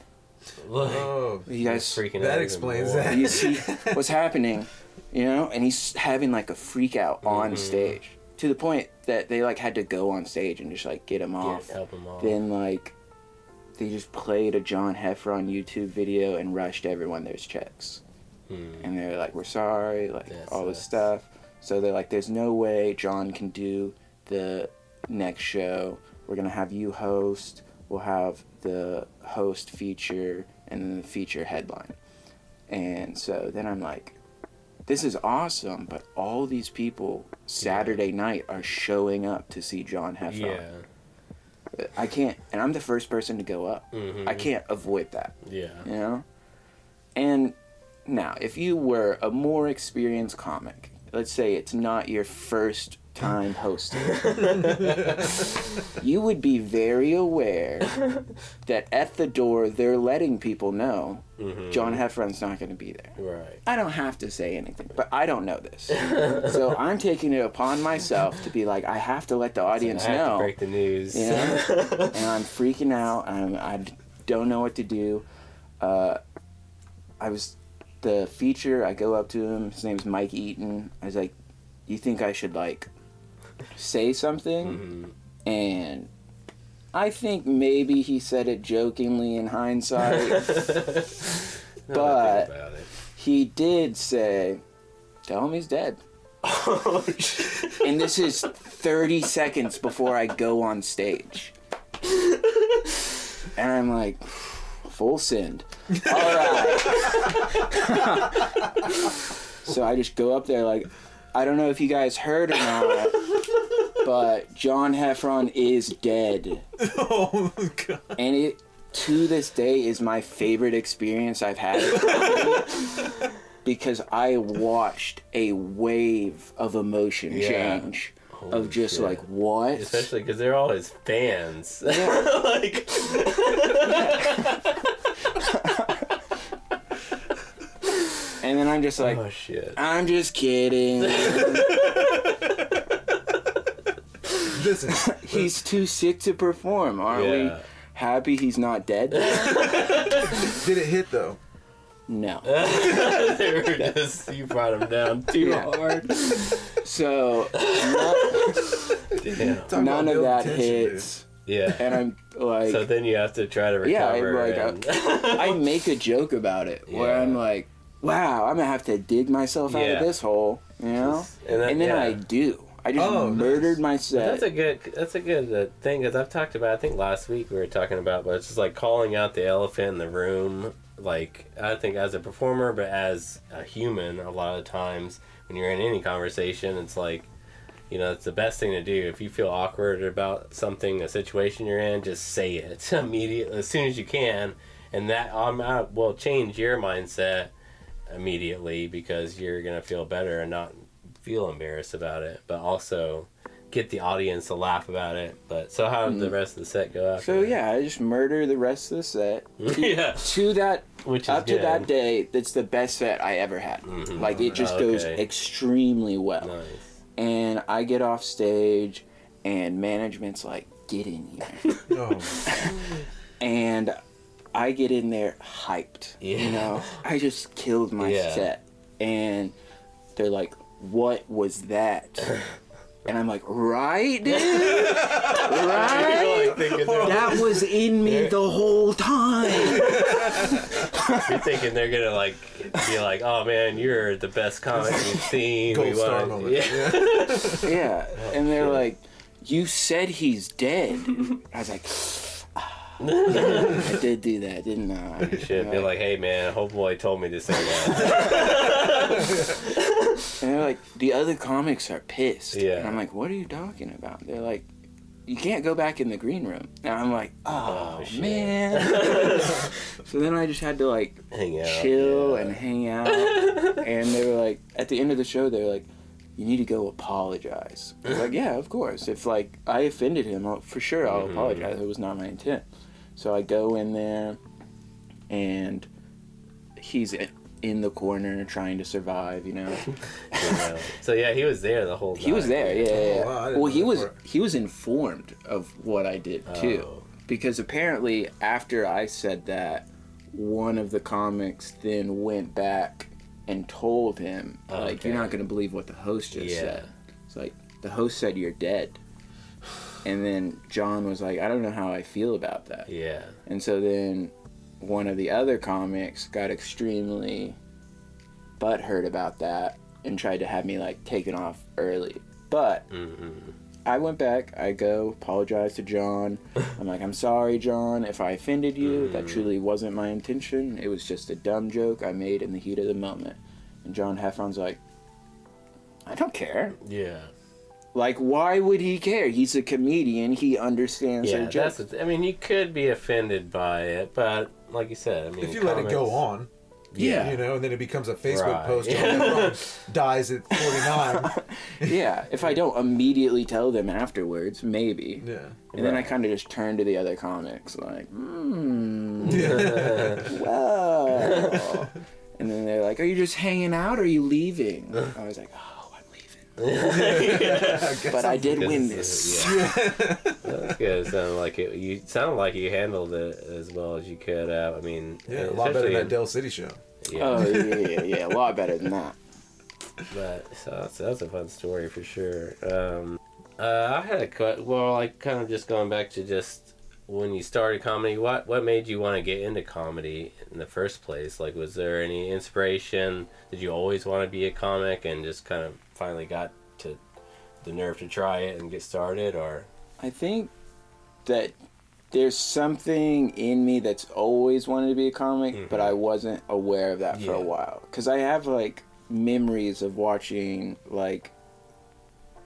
Look, Oh, You guys, freaking that out even explains that. do you see what's happening?" You know, and he's having like a freak out on stage to the point that they like had to go on stage and just like get him off. Get, help him off. Then like they just played a John Heffron YouTube video and rushed everyone there's checks. Hmm. And they're like, We're sorry, like That all this sucks. stuff. So they're like, There's no way John can do the next show. We're gonna have you host, we'll have the host feature and then the feature headline. And so then I'm like, this is awesome, but all these people Saturday night are showing up to see John Heffron. Yeah. I can't, and I'm the first person to go up. Mhm. I can't avoid that, Yeah. you know? And now, if you were a more experienced comic, let's say it's not your first time hosting, you would be very aware that at the door they're letting people know Mhm. John Heffron's not going to be there. Right. I don't have to say anything, but I don't know this. so I'm taking it upon myself to be like, I have to let the audience I have know. to break the news. you know? and I'm freaking out. I'm, I don't know what to do. Uh, I was the feature. I go up to him. His name's Mike Eaton. I was like, "You think I should like say something?" Mhm. And I think maybe he said it jokingly in hindsight. Now that I think But- he did say, "Tell him he's dead." Oh. And this is 30 seconds before I go on stage. And I'm like, full send. All right. so I just go up there, like, I don't know if you guys heard or not, but John Heffron is dead. oh god. And it, to this day, is my favorite experience I've had. because I watched a wave of emotion Yeah. change of just shit. like what? Especially because they're all his fans. Yeah. like, and then I'm just like, oh shit. I'm just kidding. Listen, he's too sick to perform. Aren't we happy he's not dead? did it hit though? no. they were just you brought him down too Yeah. hard. So none, Damn. None of building that tension, hits, Yeah. and I'm like, so then you have to try to recover. Yeah, I'm recover. like, and- I make a joke about it where I'm like, wow, I'm gonna have to dig myself out Yeah. of this hole, you know? and, that- and then yeah. I do. I just Oh, murdered nice. my set. That's a good. That's a good uh, thing because I've talked about. I think last week we were talking about, but it's just like calling out the elephant in the room. Like I think as a performer, but as a human, a lot of times when you're in any conversation, it's like, you know, it's the best thing to do. If you feel awkward about something, a situation you're in, just say it immediately as soon as you can, and that um, will change your mindset immediately because you're gonna feel better and not feel embarrassed about it, but also get the audience to laugh about it. But so how did the rest of the set go after? Mm. so that? yeah, I just murder the rest of the set. yeah, To that which is up to that day, that's the best set I ever had. Mhm. Like it just goes Okay. extremely well. Nice. And I get off stage and management's like, get in here. Oh, and I get in there hyped. Yeah. You know, I just killed my Yeah. set, and they're like, "What was that?" and I'm like, "Right, dude, right." like thinking they're, That was in me the whole time. you're thinking they're gonna like be like, "Oh man, you're the best comic we've seen." gold we star wanna-" moment. Yeah. Yeah. Yeah, and they're shit. like, "You said he's dead." I was like, "I did do that, didn't I?" You should be And like, "Hey man, homeboy told me to say that." And they're like, the other comics are pissed. Yeah. And I'm like, what are you talking about? They're like, you can't go back in the green room. And I'm like, oh, Oh, man. so then I just had to like Hang out. chill yeah. and hang out. and they were like, at the end of the show, they were like, you need to go apologize. I was like, yeah, of course. If like I offended him, I'll, for sure I'll Mhm. apologize. It was not my intent. So I go in there, and he's in- in the corner trying to survive. You know. You know. So yeah, he was there the whole. Time. He was there, yeah. yeah, yeah. Oh, wow, well, he that was part. he was informed of what I did oh. too, Oh. because apparently after I said that, one of the comics then went back and told him, Oh, like, you're not gonna believe what the host just Yeah. said. It's like the host said you're dead, and then John was like, I don't know how I feel about that, Yeah. and so then one of the other comics got extremely butthurt about that and tried to have me like taken off early. But hmm I went back, I go, apologize to John. I'm like, I'm sorry, John, if I offended you. That truly wasn't my intention. It was just a dumb joke I made in the heat of the moment. And John Heffron's like, I don't care. Yeah. Like, why would he care? He's a comedian. He understands Yeah. their That's. jokes. The th- I mean, you could be offended by it, but like you said, I mean, If you let it go on, Yeah. you know, and then it becomes a Facebook Right. post. Yeah. Dies at 49. yeah, if I don't immediately tell them afterwards, maybe. yeah. And then I kind of just turn to the other comics, like, hmm, Yeah. wow. and then they're like, "Are you just hanging out? or Are you leaving?" I was like, "Oh, I'm leaving." But I did win this. Yeah. That's good. It sounded like it. You sound like you handled it as well as you could have. I mean, Yeah, a lot better than that Del City show. Yeah. Oh yeah, yeah, yeah, a lot better than that. But so that's, that's a fun story for sure. Um, uh, I had a cut. Well, like kind of just going back to just when you started comedy. What what made you want to get into comedy in the first place? Like, was there any inspiration? Did you always want to be a comic and just kind of finally got to the nerve to try it and get started, or I think that there's something in me that's always wanted to be a comic, mm-hmm. but I wasn't aware of that for Yeah. a while. Because I have like memories of watching, like,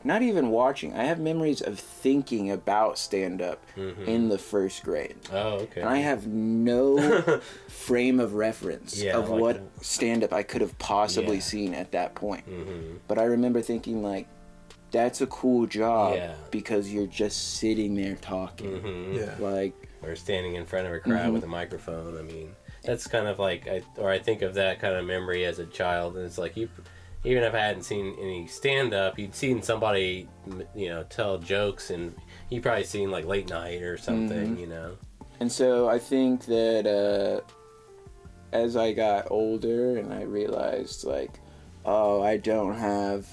not even watching, I have memories of thinking about stand up Mhm. in the first grade. oh, okay, And I have no frame of reference Yeah, of like- what stand up I could have possibly Yeah. seen at that point. hmm But I remember thinking, like, that's a cool job Yeah. because you're just sitting there talking. hmm Yeah. Like, or standing in front of a crowd Mhm. with a microphone. I mean, that's kind of like, I, or I think of that kind of memory as a child, and it's like you, even if I hadn't seen any stand up, you'd seen somebody, you know, tell jokes, and you probably seen like late night or something, Mhm. you know. and so I think that uh, as I got older and I realized, like, oh, I don't have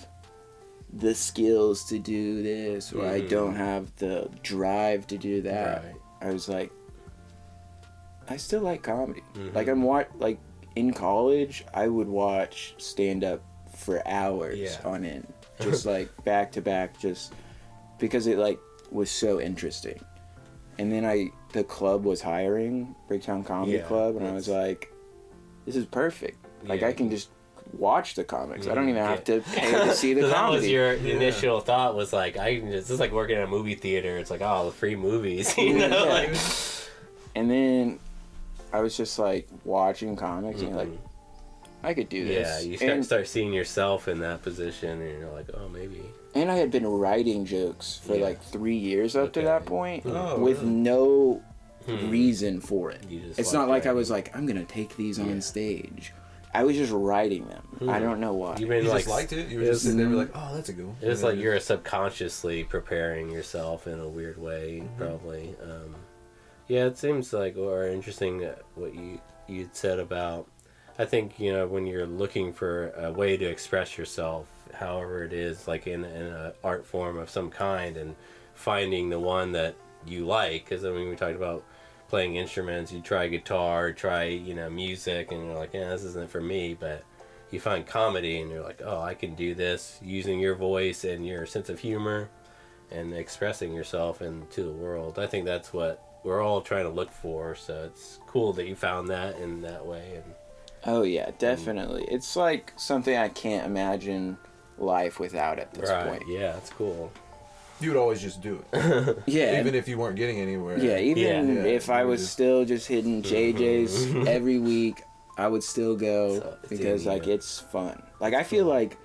the skills to do this, or I Mhm. don't have the drive to do that. Right. I was like, I still like comedy. Mhm. Like I'm what like in college, I would watch stand up for hours Yeah. on end, just like back to back, just because it like was so interesting. And then I the club was hiring Bricktown Comedy Yeah, Club, and I was like, this is perfect. Like Yeah. I can just watch the comics. I don't even have to pay to see the So that was your Yeah. initial thought was like, I can just, this is like working at a movie theater. It's like, oh, the free movies, you know? Yeah. Like, and then I was just like watching comics, and you're like, mhm. I could do this. yeah, you start, and, start seeing yourself in that position, and you're like, oh, maybe. and I had been writing jokes for Yeah. like three years up to that point Oh, with really? no Hmm. reason for it. It's not like I was like, I'm gonna take these Yeah. on stage. I was just writing them. I Hmm. don't know why. You've You like, just liked it. You were just sitting there, like, oh, that's a good one. It was like you're subconsciously preparing yourself in a weird way, Mm-hmm. probably. Um, yeah, it seems like or interesting uh, what you you said about. I think you know when you're looking for a way to express yourself, however it is, like in in an art form of some kind, and finding the one that you like. Because I mean, we talked about playing instruments. You try guitar, try you know music, and you're like, yeah, this isn't for me, but you find comedy and you're like, oh, I can do this using your voice and your sense of humor and expressing yourself into the world. I think that's what we're all trying to look for. So it's cool that you found that in that way. And Oh yeah, definitely. It's like something I can't imagine life without at this right, point. yeah, it's cool. you would always just do it, Yeah, even if you weren't getting anywhere. yeah. Even Yeah. if I was just- still just hitting JJ's every week, I would still go So because like you. it's fun. Like I feel like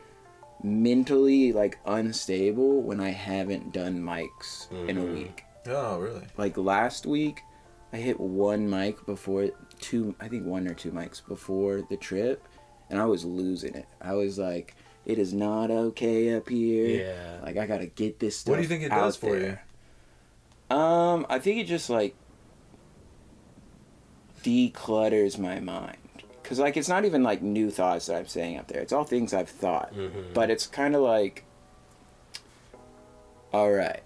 mentally like unstable when I haven't done mics in a Mhm. week. Oh, really? Like last week, I hit one mic before two. I think one or two mics before the trip, and I was losing it. I was like, "It is not okay up here. Yeah. Like I gotta get this stuff." What do you think it does for there." Um, I think it just like declutters my mind. Cause like it's not even like new thoughts that I'm saying up there. It's all things I've thought. Mhm. But it's kind of like, all right,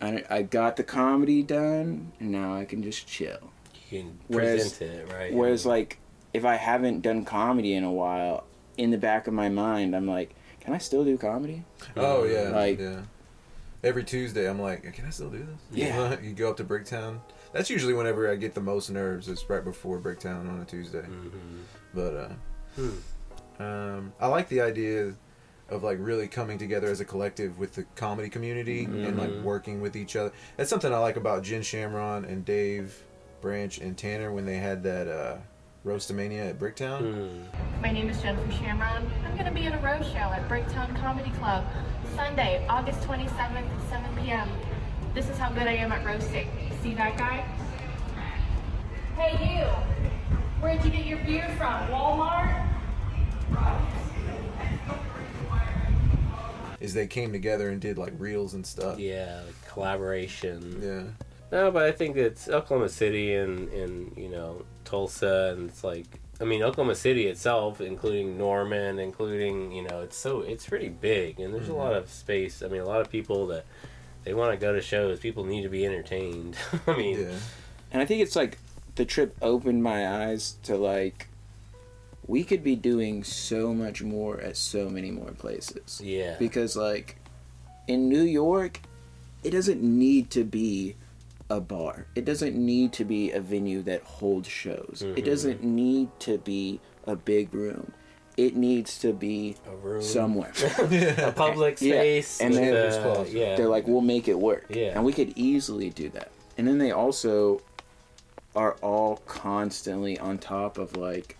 I, I got the comedy done, and now I can just chill. You can Whereas- present it, right? Whereas like if I haven't done comedy in a while, in the back of my mind, I'm like, can I still do comedy? Oh yeah, Like- yeah. Every Tuesday, I'm like, can I still do this? Yeah. you go up to Bricktown. That's usually whenever I get the most nerves. It's right before Bricktown on a Tuesday. Mhm. But uh, Hmm. um, I like the idea of like really coming together as a collective with the comedy community and like Mhm. working with each other. That's something I like about Jen Shamron and Dave Branch and Tanner when they had that uh, Roastamania at Bricktown. Hmm. My name is Jennifer Shamron. I'm going to be in a roast show at Bricktown Comedy Club Sunday, August 27th at 7 p.m. This is how good I am at roasting. See that guy? Hey, you! Where'd you get your beer from? Walmart? Is they came together and did like reels and stuff. Yeah, like collaboration. Yeah. No, but I think it's Oklahoma City and, and you know Tulsa, and it's like I mean Oklahoma City itself, including Norman, including you know it's so it's pretty big, and there's a mm-hmm. lot of space. I mean, a lot of people that they want to go to shows. People need to be entertained. I mean, Yeah. And I think it's like the trip opened my eyes to like we could be doing so much more at so many more places. yeah, Because like in New York, it doesn't need to be a bar. It doesn't need to be a venue that holds shows. It Mhm. doesn't need to be a big room. It needs to be a room, somewhere. a public Yeah, space, and then- There's uh, yeah, They're like, we'll make it work. Yeah. And we could easily do that. And then they also are all constantly on top of like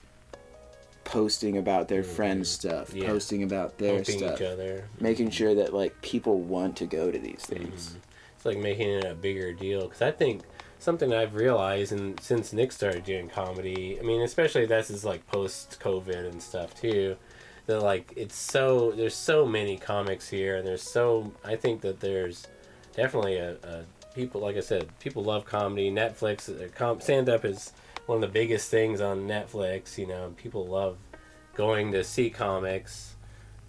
posting about their friends' stuff, Mm-hmm. Yeah. posting about their helping stuff, each other. making sure that like people want to go to these Mm-hmm. things. It's like making it a bigger deal because I think something I've realized, and since Nick started doing comedy, I mean, especially that's is like post COVID and stuff too. That like it's so there's so many comics here, and there's so I think that there's definitely a, a people like I said, people love comedy. Netflix uh, stand up is one of the biggest things on Netflix. You know, people love going to see comics,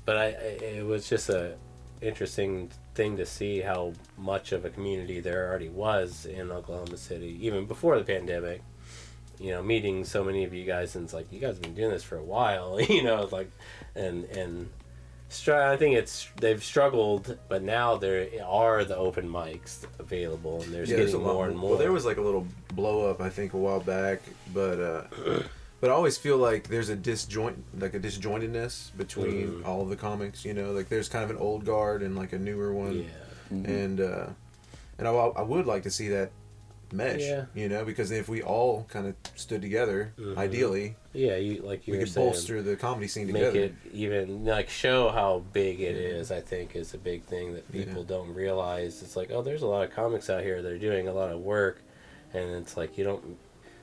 but I- it was just a interesting thing to see how much of a community there already was in Oklahoma City, even before the pandemic. You know, meeting so many of you guys, and it's like you guys have been doing this for a while. You know, it's like, and and str- I think it's they've struggled, but now there are the open mics available, and there's Yeah, getting there's a lot more and more. Well, there was like a little blow up, I think, a while back, but uh, but I always feel like there's a disjoint, like a disjointedness between Mhm. all of the comics. You know, like there's kind of an old guard and like a newer one, yeah, and uh, and I, I would like to see that mesh. Yeah. You know, because if we all kind of stood together, Mhm. ideally, yeah. You like you we were could saying, bolster the comedy scene make together. it even like show how big it is i think is a big thing that Yeah. people don't realize it's like oh there's a lot of comics out here that are doing a lot of work and it's like you don't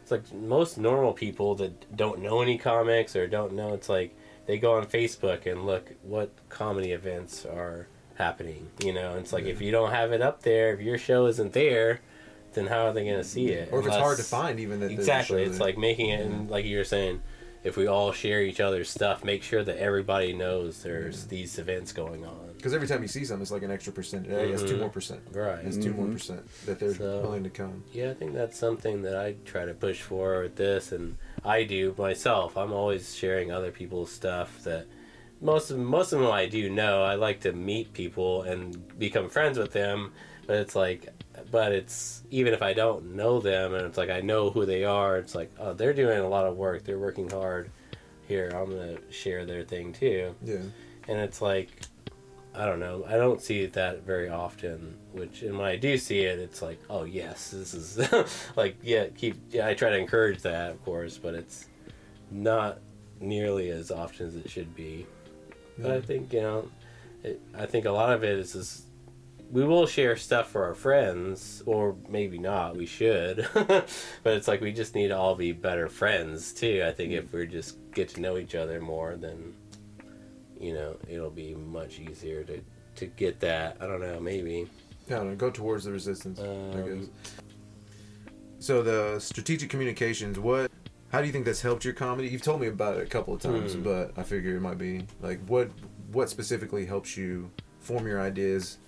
it's like most normal people that don't know any comics or don't know it's like they go on facebook and look what comedy events are happening you know it's like if you don't have it up there if your show isn't there then how are they going to see it or if it's hard to find, even that Exactly. It's there. like making it, and like you were saying, if we all share each other's stuff, make sure that everybody knows there's these events going on. because every time you see something, it's like an extra percent. Yeah, it's two Mhm. more percent. Right. It's 2 more Mhm. percent that they're So- willing to come. Yeah, I think that's something that I try to push for with this, and I do myself. I'm always sharing other people's stuff that most of most of them I do know. I like to meet people and become friends with them, but it's like, but it's even if I don't know them, and it's like I know who they are. It's like, oh, they're doing a lot of work. They're working hard. Here, I'm gonna share their thing too, Yeah. and it's like. I don't know. I don't see that very often. Which, and when I do see it, it's like, oh yes, this is like, yeah, keep. Yeah, I try to encourage that, of course, but it's not nearly as often as it should be. But I think you know, it, I think a lot of it is just we will share stuff for our friends, or maybe not. We should, but it's like we just need to all be better friends too. I think if we just get to know each other more, then you know it'll be much easier to to get that. I don't know, maybe. I don't go towards the resistance, Um. So the strategic communications, what how do you think that's helped your comedy? You've told me about it a couple of times, Hmm. but I figure it might be like what what specifically helps you form your ideas,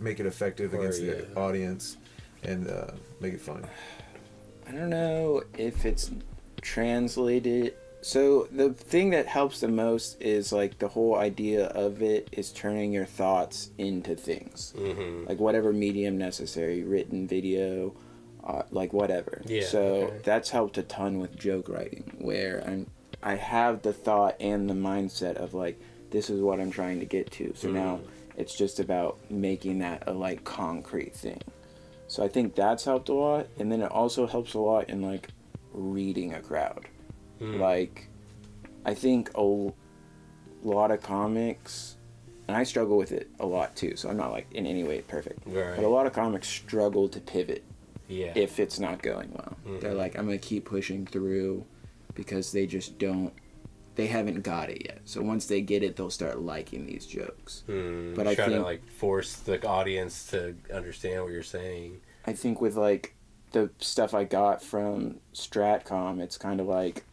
make it effective Or, against the yeah. audience, and uh, make it funny. I don't know if it's translated. So the thing that helps the most is like the whole idea of it is turning your thoughts into things, Mm-hmm. like whatever medium necessary, written, video, uh, like whatever. Yeah, So okay. that's helped a ton with joke writing, where I'm I have the thought and the mindset of like this is what I'm trying to get to. So now Mm-hmm. It's just about making that a like concrete thing. So I think that's helped a lot, and then it also helps a lot in like reading a crowd. Hmm. Like, I think a lot of comics, and I struggle with it a lot too. So I'm not like in any way perfect, Right. but a lot of comics struggle to pivot Yeah. if it's not going well. They're Mhm. like, I'm gonna keep pushing through because they just don't. They haven't got it yet. So once they get it, they'll start liking these jokes. Hmm, But I trying to like force the audience to understand what you're saying. I think with like the stuff I got from Stratcom, it's kind of like,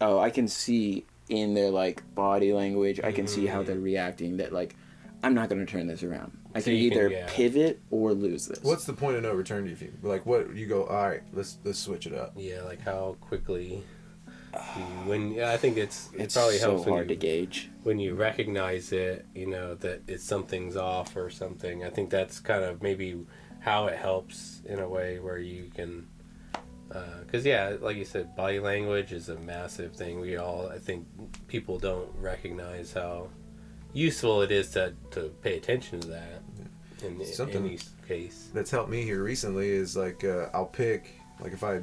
oh, I can see in their like body language, I can see how they're reacting that like, I'm not gonna turn this around. I So can you can- either yeah. pivot or lose this. What's the point of no return? Do you think? Like, what you go? All right, let's let's switch it up. Yeah, like how quickly. You, when I think it's it it's probably so helps when hard you, to gauge. when you recognize it, you know that it's something's off or something. I think that's kind of maybe how it helps in a way where you can, because yeah, like you said, body language is a massive thing. We all, I think, people don't recognize how useful it is to to pay attention to that. In, in Something- any case, That's helped me here recently is like uh, I'll pick like if I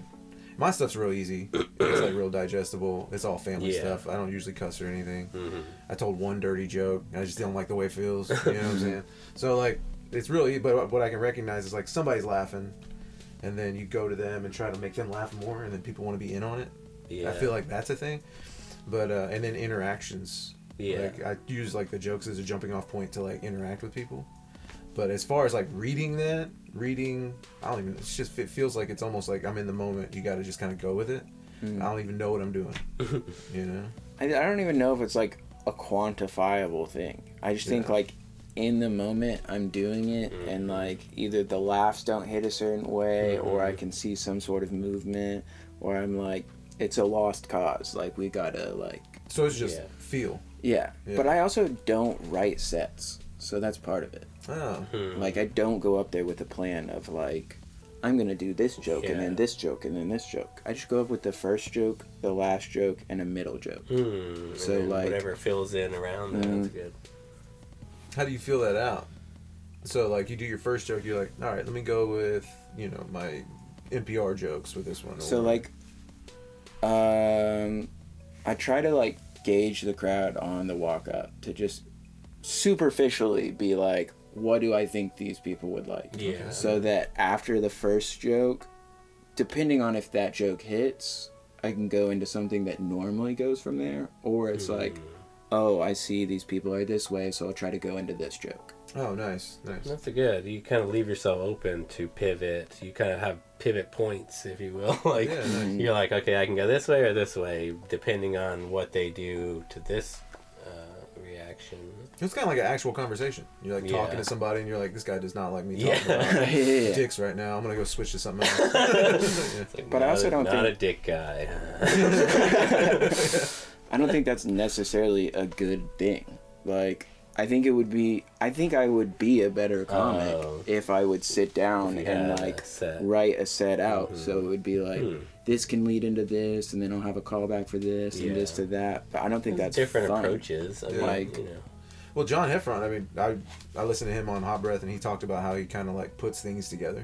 My stuff's real easy. It's like real digestible. It's all family Yeah. stuff. I don't usually cuss or anything. Mhm. I told one dirty joke. I just don't like the way it feels. You know what I'm saying? So like, it's really. But what I can recognize is like somebody's laughing, and then you go to them and try to make them laugh more, and then people want to be in on it. Yeah. I feel like that's a thing. But uh, and then interactions. Yeah. Like I use like the jokes as a jumping off point to like interact with people. But as far as like reading that, reading, I don't even. It's just it feels like it's almost like I'm in the moment. You got to just kind of go with it. Hmm. I don't even know what I'm doing. you know. I, I don't even know if it's like a quantifiable thing. I just think like in the moment I'm doing it and like either the laughs don't hit a certain way or I can see some sort of movement or I'm like it's a lost cause. Like we gotta like So it's just Yeah. feel. yeah. Yeah. But I also don't write sets. So that's part of it. Oh. Hmm. Like I don't go up there with a plan of like I'm gonna do this joke and then this joke and then this joke. I just go up with the first joke, the last joke, and a middle joke. Hmm. So, And like- whatever fills in around that, Mhm. that's good. How do you feel that out? So like you do your first joke, you're like, all right, let me go with you know my NPR jokes with this one. So or- like, um, I try to like gauge the crowd on the walk up to just superficially be like, what do I think these people would like? Yeah. So that after the first joke, depending on if that joke hits, I can go into something that normally goes from there, or it's like, oh, I see these people are this way, so I'll try to go into this joke. oh nice, nice. That's a good. You kind of leave yourself open to pivot. You kind of have pivot points, if you will. like Yeah, nice. you're like, okay, I can go this way or this way, depending on what they do to this uh, reaction. It's kind of like an actual conversation. You're like talking Yeah. to somebody, and you're like, this guy does not like me Yeah. talking about yeah. dicks right now. I'm gonna go switch to something else. Like, But I also don't think not think- a dick guy. I don't think that's necessarily a good thing. Like, I think it would be. I think I would be a better comic Oh. if I would sit down If and had a like set. write a set out. So it would be like, Hmm. this can lead into this, and then I'll have a callback for this and this to that. But I don't think that's different fun. approaches. I mean, Like- you know. Well, John Heffron, I mean, I I listened to him on Hot Breath, and he talked about how he kind of like puts things together.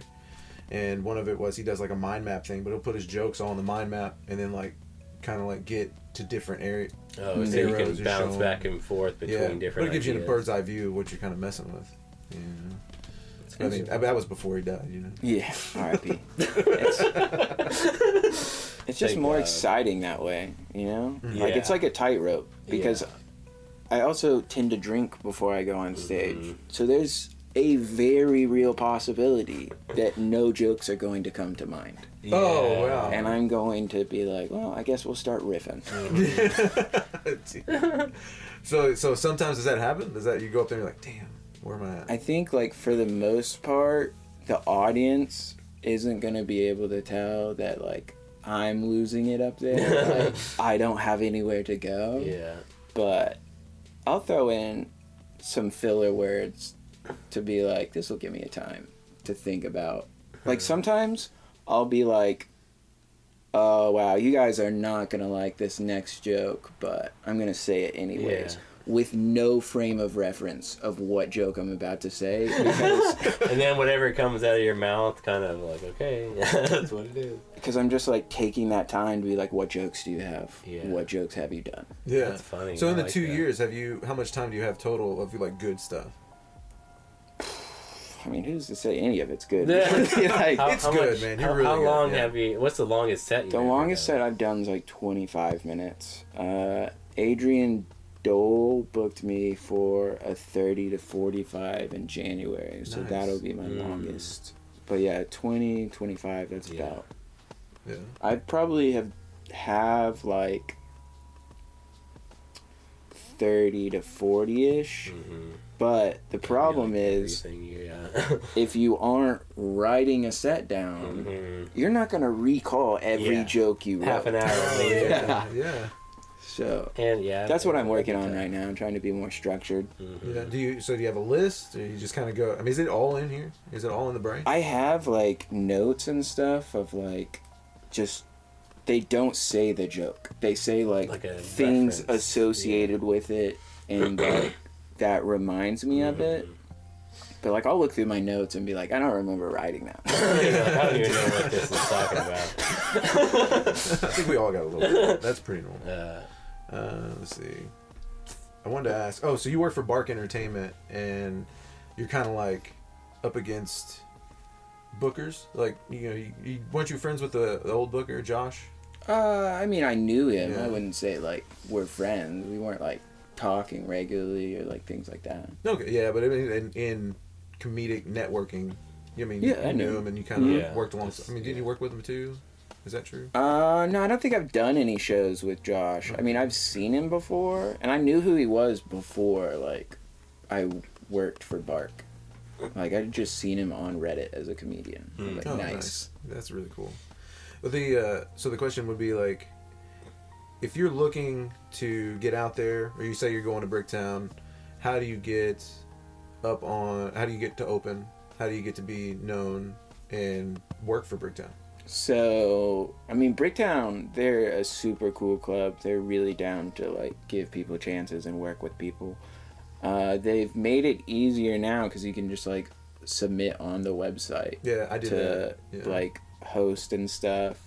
And one of it was he does like a mind map thing, but he'll put his jokes all on the mind map, and then like kind of like get to different areas. Oh, so you can bounce shown. back and forth between Yeah, but it gives you a bird's eye view of what you're kind of messing with. Yeah. know? I mean, that was before he died. You know. Yeah, R.I.P. it's, it's just Thank more God. exciting that way, you know. Mm-hmm. Like it's like a tightrope because Yeah. I also tend to drink before I go on stage, Mhm. so there's a very real possibility that no jokes are going to come to mind, Oh, wow. and I'm going to be like, well, I guess we'll start riffing. so so sometimes does that happen? Does that you go up there and you're like, damn, where am I at? I think like for the most part, the audience isn't gonna be able to tell that like I'm losing it up there. like I don't have anywhere to go. Yeah. But I'll throw in some filler words to be like, this will give me a time to think about. Like hmm. sometimes I'll be like, oh wow, you guys are not gonna like this next joke, but I'm gonna say it anyways. Yeah. With no frame of reference of what joke I'm about to say because and then whatever comes out of your mouth, kind of like, okay, that's what it is. because I'm just like taking that time to be like, what jokes do you have? Yeah. What jokes have you done? yeah, That's funny. So in the like two that. years, have you? How much time do you have total of like good stuff? I mean, who's to say any of it's good? Like, How- It's how good, much- man. You're how, really how good, long yeah. have you? What's the longest set? The you've ever longest done? set I've done is like 25 minutes. Uh, Adrian Dole booked me for a 30 to 45 in January, so Nice. that'll be my Mm. longest. But yeah, 20, 25, that's Yeah. about. Yeah. I probably have have like 30 to 40 ish. Mhm. But the problem Like is, yeah. if you aren't writing a set down, Mhm. you're not gonna recall every Yeah. joke you wrote. Half an hour later. yeah, yeah, So And yeah, that's what I'm working on on right now. I'm trying to be more structured. yeah. Do you? So do you have a list, or you just kind of go? I mean, is it all in here? Is it all in the brain? I have like notes and stuff of like just they don't say the joke. They say like, Like things reference, associated with it and like that reminds me of Mm-hmm. it. But like I'll look through my notes and be like, I don't remember writing that. I don't even know what this is talking about. I think we all got a little bit. That's pretty normal. Uh, Uh, let's see. I wanted to ask. Oh, so you work for Bark Entertainment, and you're kind of like up against bookers. Like you know, you, you, weren't you friends with the, the old booker Josh? Uh, I mean, I knew him. Yeah. I wouldn't say like we're friends. We weren't like talking regularly or like things like that. Okay, yeah, but I mean, in, in comedic networking, you mean Yeah, you I knew knew. him and you kind of Yeah. worked alongside. I mean, did you work with him too? Is that true? Uh, no, I don't think I've done any shows with Josh. I mean, I've seen him before, and I knew who he was before. Like, I worked for Bark. Like, I'd just seen him on Reddit as a comedian. Like, Oh, nice. That's really cool. But the uh, so the question would be like, if you're looking to get out there, or you say you're going to Bricktown, how do you get up on? How do you get to open? How do you get to be known and work for Bricktown? So, I mean, Bricktown, they're a super cool club. They're really down to like give people chances and work with people. Uh, they've made it easier now because you can just like submit on the website Yeah, I did to that. Yeah. like host and stuff.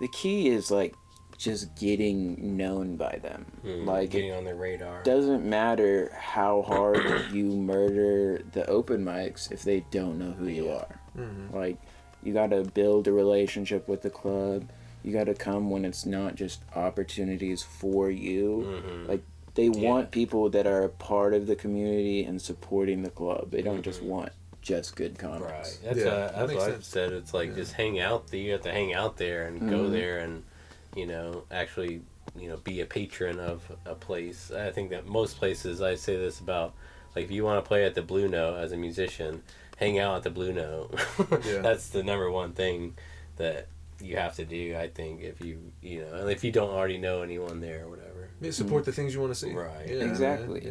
The key is like just getting known by them. hmm, like getting on their radar. doesn't matter how hard you murder the open mics if they don't know who you are. Mhm. Like you got to build a relationship with the club. You got to come when it's not just opportunities for you. Mhm. Like they Yeah. want people that are a part of the community and supporting the club. They don't just want just good comics. Right. That's, Yeah, uh, that's makes what I've said. It's like Yeah. just hang out. there. You have to hang out there and go Mhm. there and, you know, actually, you know, be a patron of a place. I think that most places, I say this about, like, if you want to play at the Blue Note as a musician, hang out at the Blue Note. Yeah. That's the number one thing that you have to do, I think, if you, you know, and if you don't already know anyone there or whatever. Yeah, support the things you want to see. Right. Yeah, man, Exactly.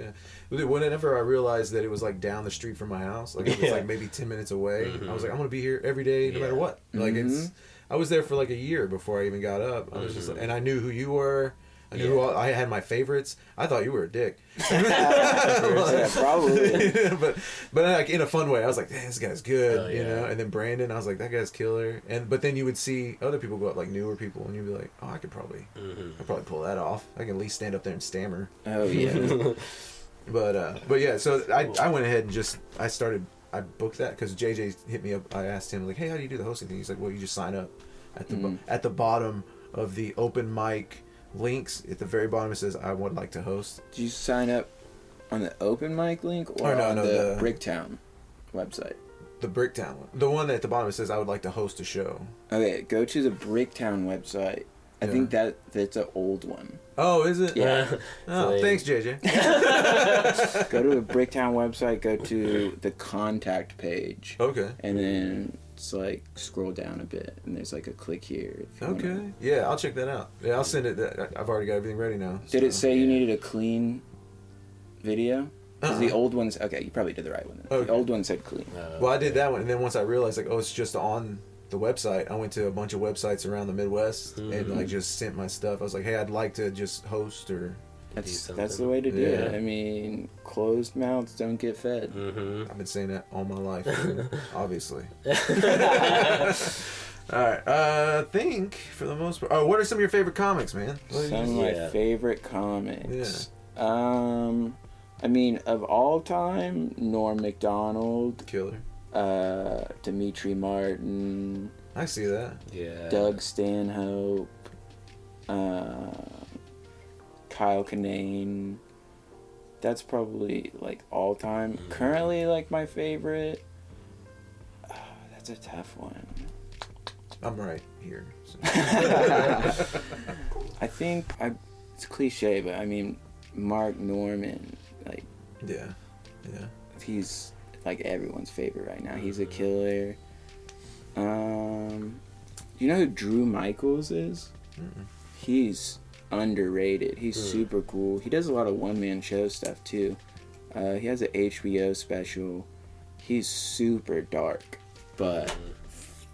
Yeah. Whenever I realized that it was like down the street from my house, like it was Yeah. like maybe ten minutes away, Mhm. I was like, I'm gonna be here every day, no Yeah. matter what. Like it's. Mhm. I was there for like a year before I even got up. I was just, Mhm. like, and I knew who you were. I knew who all, I had my favorites. I thought you were a dick. yeah, probably. but but like in a fun way. I was like, "Damn, this guy's good, Oh, you know. And then Brandon, I was like, that guy's killer. And but then you would see other people go up, like newer people, and you'd be like, oh, I could probably, hmm I could probably pull that off. I can at least stand up there and stammer. Oh yeah. But uh, but yeah, so I, I went ahead and just I started I booked that because JJ hit me up. I asked him like, hey, how do you do the hosting thing? He's like, well, you just sign up at the bo- Mhm. at the bottom of the open mic links at the very bottom. It says I would like to host. Did you sign up on the open mic link or Oh, no, on no, the, the- Bricktown website? The Bricktown one, the one at the bottom. It says I would like to host a show. Okay, go to the Bricktown website. I Yeah. think that that's an old one. Oh, is it? Yeah. Oh, So thanks, JJ. Go to the Bricktown website. Go to the contact page, okay. and then it's like scroll down a bit, and there's like a click here. if you wanna- Okay. Yeah, I'll check that out. Yeah, I'll send it. That I've already got everything ready now. Did it so- say you needed a clean video? Because the Uh-uh. old ones. Okay, you probably did the right one. Okay. The old one said clean. Uh, Well, I did that one, and then once I realized like, oh, it's just on the website. I went to a bunch of websites around the Midwest and Mhm. like just sent my stuff. I was like, hey, I'd like to just host or. That's do that's the way to do it. I mean, closed mouths don't get fed. hmm I've been saying that all my life, obviously. All right. Uh, I think for the most part. Oh, what are some of your favorite comics, man? What Some of you- my Yeah. favorite comics. Um, I mean, of all time, Norm Macdonald, Killer. uh, Demetri Martin, I see that. Yeah. Doug Stanhope, uh, Kyle Kinane. That's probably like all time. Mhm. Currently, like my favorite. Uh, that's a tough one. I'm right here. so. I think I. It's cliche, but I mean, Mark Normand. Like yeah. Yeah. he's like everyone's favorite right now. He's a Mhm. killer. Um, you know who Drew Michaels is? Mm-mm. He's underrated. He's Hmm. super cool. He does a lot of one man show stuff too. Uh, he has an HBO special. He's super dark, but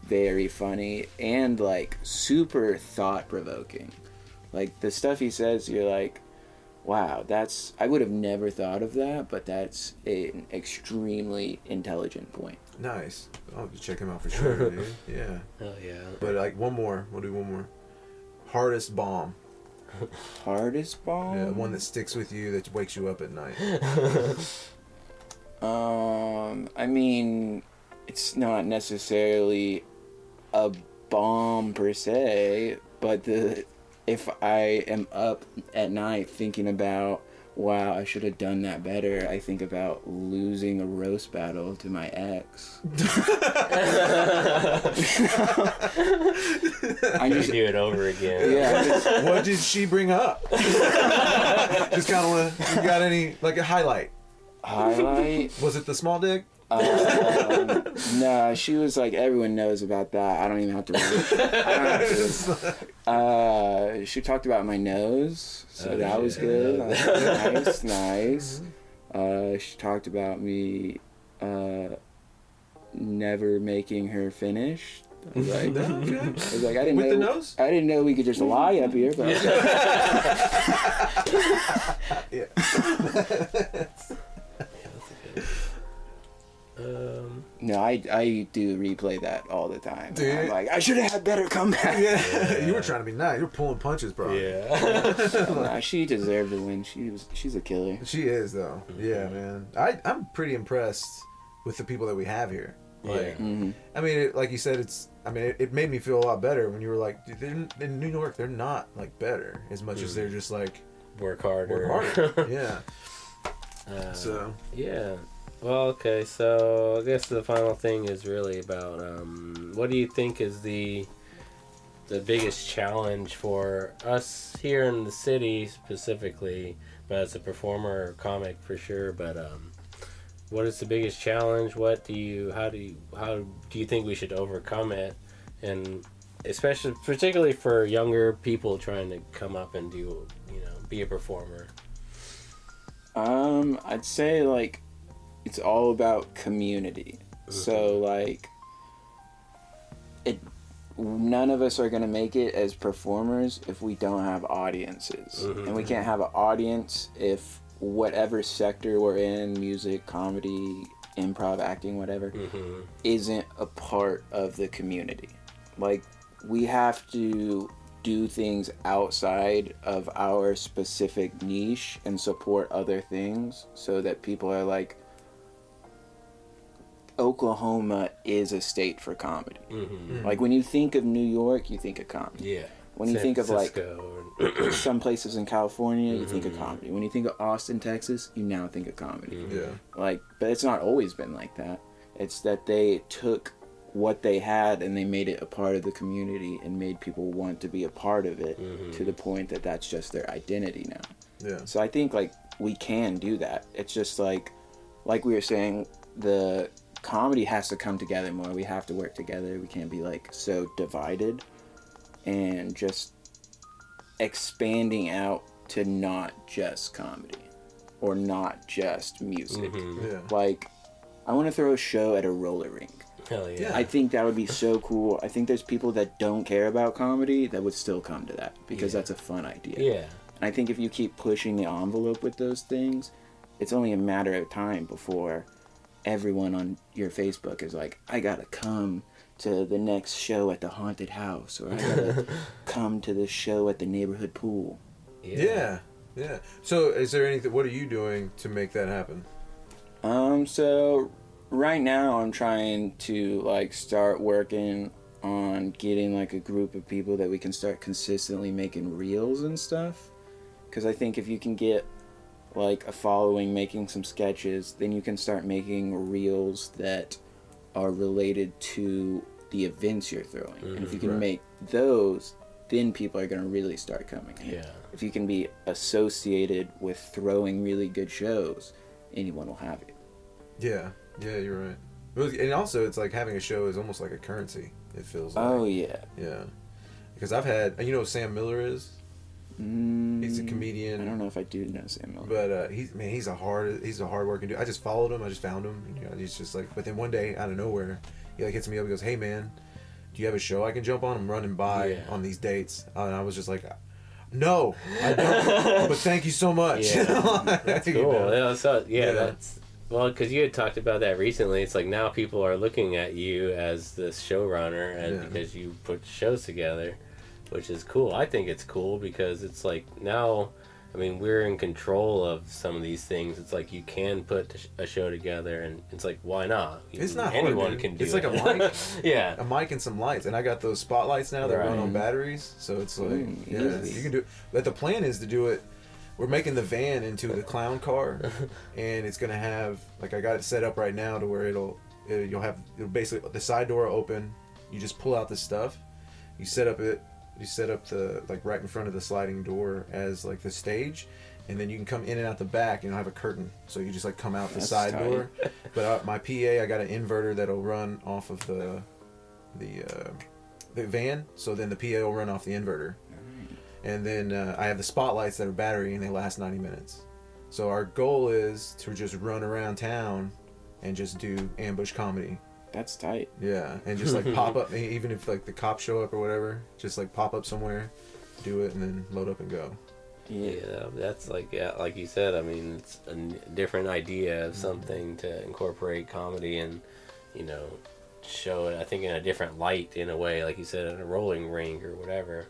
very funny and like super thought provoking. Like the stuff he says, you're like, wow, that's I would have never thought of that, but that's an extremely intelligent point. Nice. I'll have to check him out for sure, dude. Yeah. Hell yeah. But like one more. We'll do one more. Hardest bomb. Hardest bomb. Yeah, one that sticks with you that wakes you up at night. Um, I mean, it's not necessarily a bomb per se, but the if I am up at night thinking about wow, I should have done that better, I think about losing a roast battle to my ex. I just do it over again. yeah, just- what did she bring up? Just kind of want. You got any like a highlight? highlight. Was it the small dick? Um, no, she was like everyone knows about that. I don't even have to. I don't have to uh, she talked about my nose, so Oh, that was good. nice, nice. Uh, she talked about me uh, never making her finish. No, okay. I was like, I didn't With know. the nose? I didn't know we could just lie up here, but Um, no, I I do replay that all the time. Do I'm like, I should have had better comeback. Yeah. you were trying to be nice. You were pulling punches, bro. yeah. Nah, she deserved to win. She was she's a killer. She is though. Yeah, man. I I'm pretty impressed with the people that we have here. Like, hmm I mean, it, like you said, it's. I mean, it, it made me feel a lot better when you were like, dude, in, in New York. They're not like better as much as they're just like Work harder. work harder. yeah. Uh, So Yeah. Well, okay. So I guess the final thing is really about um, what do you think is the the biggest challenge for us here in the city specifically, but as a performer or comic for sure. But um, what is the biggest challenge? What do you? How do you? How do you think we should overcome it? And especially, particularly for younger people trying to come up and do, you know, be a performer. Um, I'd say like it's all about community. So like it none of us are going to make it as performers if we don't have audiences. And we can't have an audience if whatever sector we're in, music, comedy, improv, acting, whatever, Mm-hmm. isn't a part of the community. Like we have to do things outside of our specific niche and support other things so that people are like Oklahoma is a state for comedy. Mm-hmm. Like when you think of New York, you think of comedy. Yeah. When you San think of, like, Francisco Some places in California, you think of mm-hmm. comedy. When you think of Austin, Texas, you now think of comedy. Mm-hmm. yeah. Like, but it's not always been like that. It's that they took what they had and they made it a part of the community and made people want to be a part of it mm-hmm. to the point that that's just their identity now. Yeah. So I think like we can do that. It's just like like we were saying the comedy has to come together more. We have to work together. We can't be like so divided and just expanding out to not just comedy or not just music. Mm-hmm. Yeah. Like I want to throw a show at a roller rink. Hell yeah. Yeah. I think that would be so cool. I think there's people that don't care about comedy that would still come to that because Yeah. that's a fun idea. Yeah. And I think if you keep pushing the envelope with those things, it's only a matter of time before everyone on your Facebook is like, I gotta come to the next show at the haunted house, or I gotta come to the show at the neighborhood pool. Yeah. Yeah. So, is there anything? What are you doing to make that happen? Um, so right now I'm trying to like start working on getting like a group of people that we can start consistently making reels and stuff. Cause I think if you can get like a following making some sketches, then you can start making reels that are related to the events you're throwing. and if you mm-hmm. can right. make those, then people are gonna really start coming. in. Yeah. If you can be associated with throwing really good shows, anyone will have it. Yeah. Yeah, you're right. And also, it's like having a show is almost like a currency. It feels like. Oh yeah. Yeah. Because I've had, you know, Sam Miller is. Mm, He's a comedian. I don't know if I do know Sam But uh, he's man, he's a hard he's a hard working dude. I just followed him. I just found him. You know, he's just like. But then one day out of nowhere, he like hits me up. He goes, "Hey man, do you have a show I can jump on? I'm running by Yeah. on these dates." Uh, and I was just like, No, I don't. but thank you so much. Yeah. that's cool. Yeah, so, yeah, Yeah. that's well because you had talked about that recently. It's like now people are looking at you as this showrunner, and Yeah. because you put shows together, which is cool. I think it's cool because it's like now. I mean, we're in control of some of these things. It's like you can put a show together, and it's like, why not? It's not anyone dude. can do It's it. like a mic. yeah, a mic and some lights, and I got those spotlights now that run Right. on batteries. So it's mm, like, Ooh, yeah, easy. you can do. It. But the plan is to do it. We're making the van into the clown car, and it's gonna have like I got it set up right now to where it'll it, you'll have it'll basically the side door open. You just pull out the stuff. You set up it. You set up the like right in front of the sliding door as like the stage, and then you can come in and out the back and have a curtain. So you just like come out the That's side tight. door. But uh, my PA, I got an inverter that'll run off of the the uh, the van. So then the PA will run off the inverter, and then uh, I have the spotlights that are battery and they last 90 minutes. So our goal is to just run around town and just do ambush comedy. That's tight. Yeah, and just like pop up, even if like the cops show up or whatever, just like pop up somewhere, do it, and then load up and go. Yeah. Yeah, that's like yeah, like you said. I mean, it's a n- different idea of something to incorporate comedy and you know show it. I think in a different light in a way, like you said, in a rolling ring or whatever.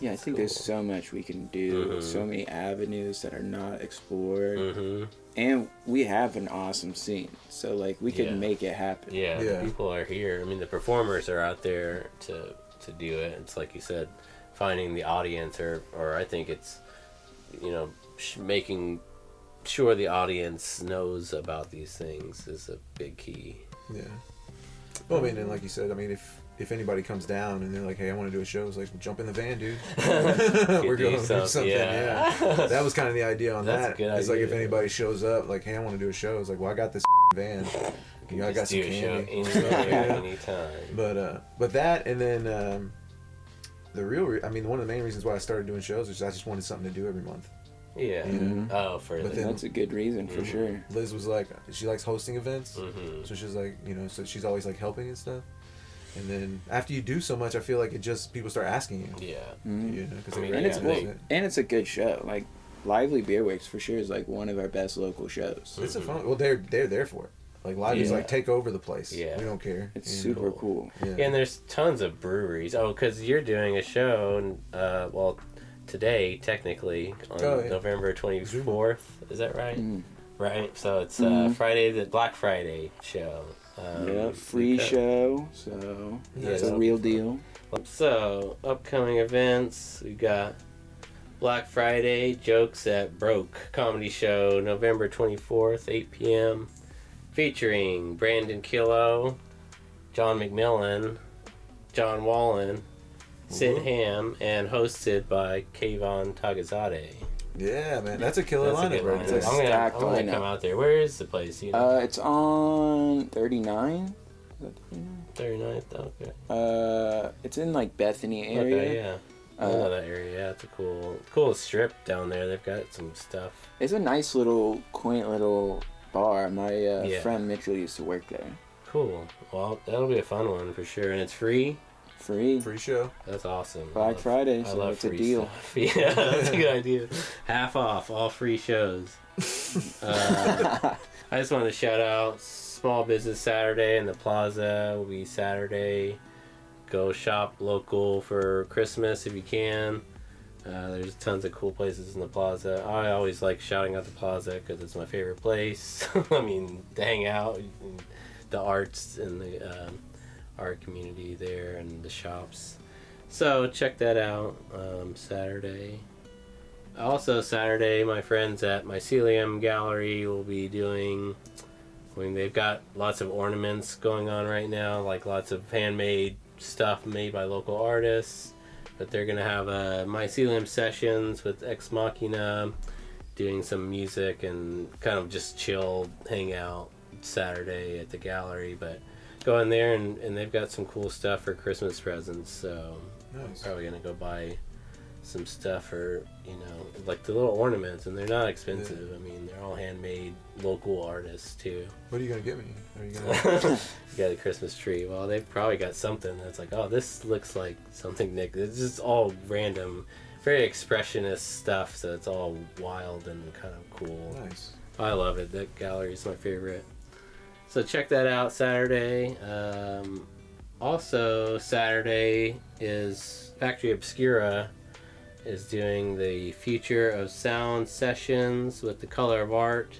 Yeah, I think there's so much we can do, Mhm. so many avenues that are not explored, Mm-hmm. And we have an awesome scene. So like we can Yeah. make it happen. Yeah, the Yeah. people are here. I mean, the performers are out there to to do it. It's like you said, finding the audience, or or I think it's you know sh- making sure the audience knows about these things is a big key. Yeah. Well, I mean, and like you said, I mean, if if anybody comes down and they're like, "Hey, I want to do a show," it's like, "Jump in the van, dude. We're going to do something, something." yeah. Yeah. that was kind of the idea on That's a that. good it's like if anybody shows up, like, "Hey, I want to do a show," it's like, "Well, I got this van. You know, I got some do a show candy." Yeah. anytime. But uh, but that and then um, the real, re- I mean, one of the main reasons why I started doing shows is I just wanted something to do every month. Yeah. Mhm. Oh, for but then, that's a good reason for Mhm. sure. Liz was like, she likes hosting events, Mhm. so she's like, you know, so she's always like helping and stuff. And then after you do so much, I feel like it just people start asking you. Yeah. Mhm. You know, because I mean, And yeah, it's they- well, and it's a good show. Like Lively Beer Works for sure is like one of our best local shows. It's a fun. Well, they're they're there for it. Like live is Yeah. like take over the place. Yeah. we don't care. It's you know? super cool. Yeah. Yeah, and there's tons of breweries. Oh, because you're doing a show, uh, well, today technically on Oh, yeah. November 24th. Is that right? Mm. Right. So it's uh, Mhm. Friday, the Black Friday show. Um, yeah, free because- show, so Yeah, it's a real deal. So upcoming events, we got Black Friday jokes at Broke comedy show, November 24th, 8 p.m. Featuring Brandon Killo, John McMillan, Jon Wallen, Sid Ham, and hosted by Kayvon Tagazade. Yeah, man, that's a killer That's lineup good right lineup. there. It's a I'm gonna, I'm gonna lineup. come out there. Where is the place? You know, Uh, it's on 39. Is that 39? 39th. Okay. Uh, it's in like Bethany area. Okay. Yeah. I know Uh, that area. Yeah, it's a cool, cool strip down there. They've got some stuff. It's a nice little, quaint little bar. My uh, Yeah. friend Mitchell used to work there. Cool. Well, that'll be a fun one for sure, and it's free. Free. Free show. That's awesome. I Black love- Friday, I so love it's a free deal. stuff. Yeah, that's a good idea. Half off all free shows. Uh, I just wanted to shout out Small Business Saturday in the Plaza. Will be Saturday. Go shop local for Christmas if you can. Uh, there's tons of cool places in the plaza. I always like shouting out the plaza because it's my favorite place. I mean, to hang out, the arts and the um, art community there and the shops. So check that out um, Saturday. Also Saturday, my friends at Mycelium Gallery will be doing. I mean, they've got lots of ornaments going on right now, like lots of handmade stuff made by local artists. But they're gonna have a mycelium sessions with Ex Machina, doing some music and kind of just chill, hang out Saturday at the gallery. But go in there and, and they've got some cool stuff for Christmas presents. So Nice. probably gonna go buy some stuff for you know like the little ornaments, and they're not expensive. I mean, they're all handmade, local artists too. What are you gonna get me? Are you gonna? you got a Christmas tree. Well, they've probably got something that's like, oh, this looks like something Nick. It's just all random. very expressionist stuff. So it's all wild and kind of cool. Nice. I love it. That gallery is my favorite. So check that out Saturday. Um, also Saturday is Factory Obscura is doing the Future of Sound sessions with the Color of Art.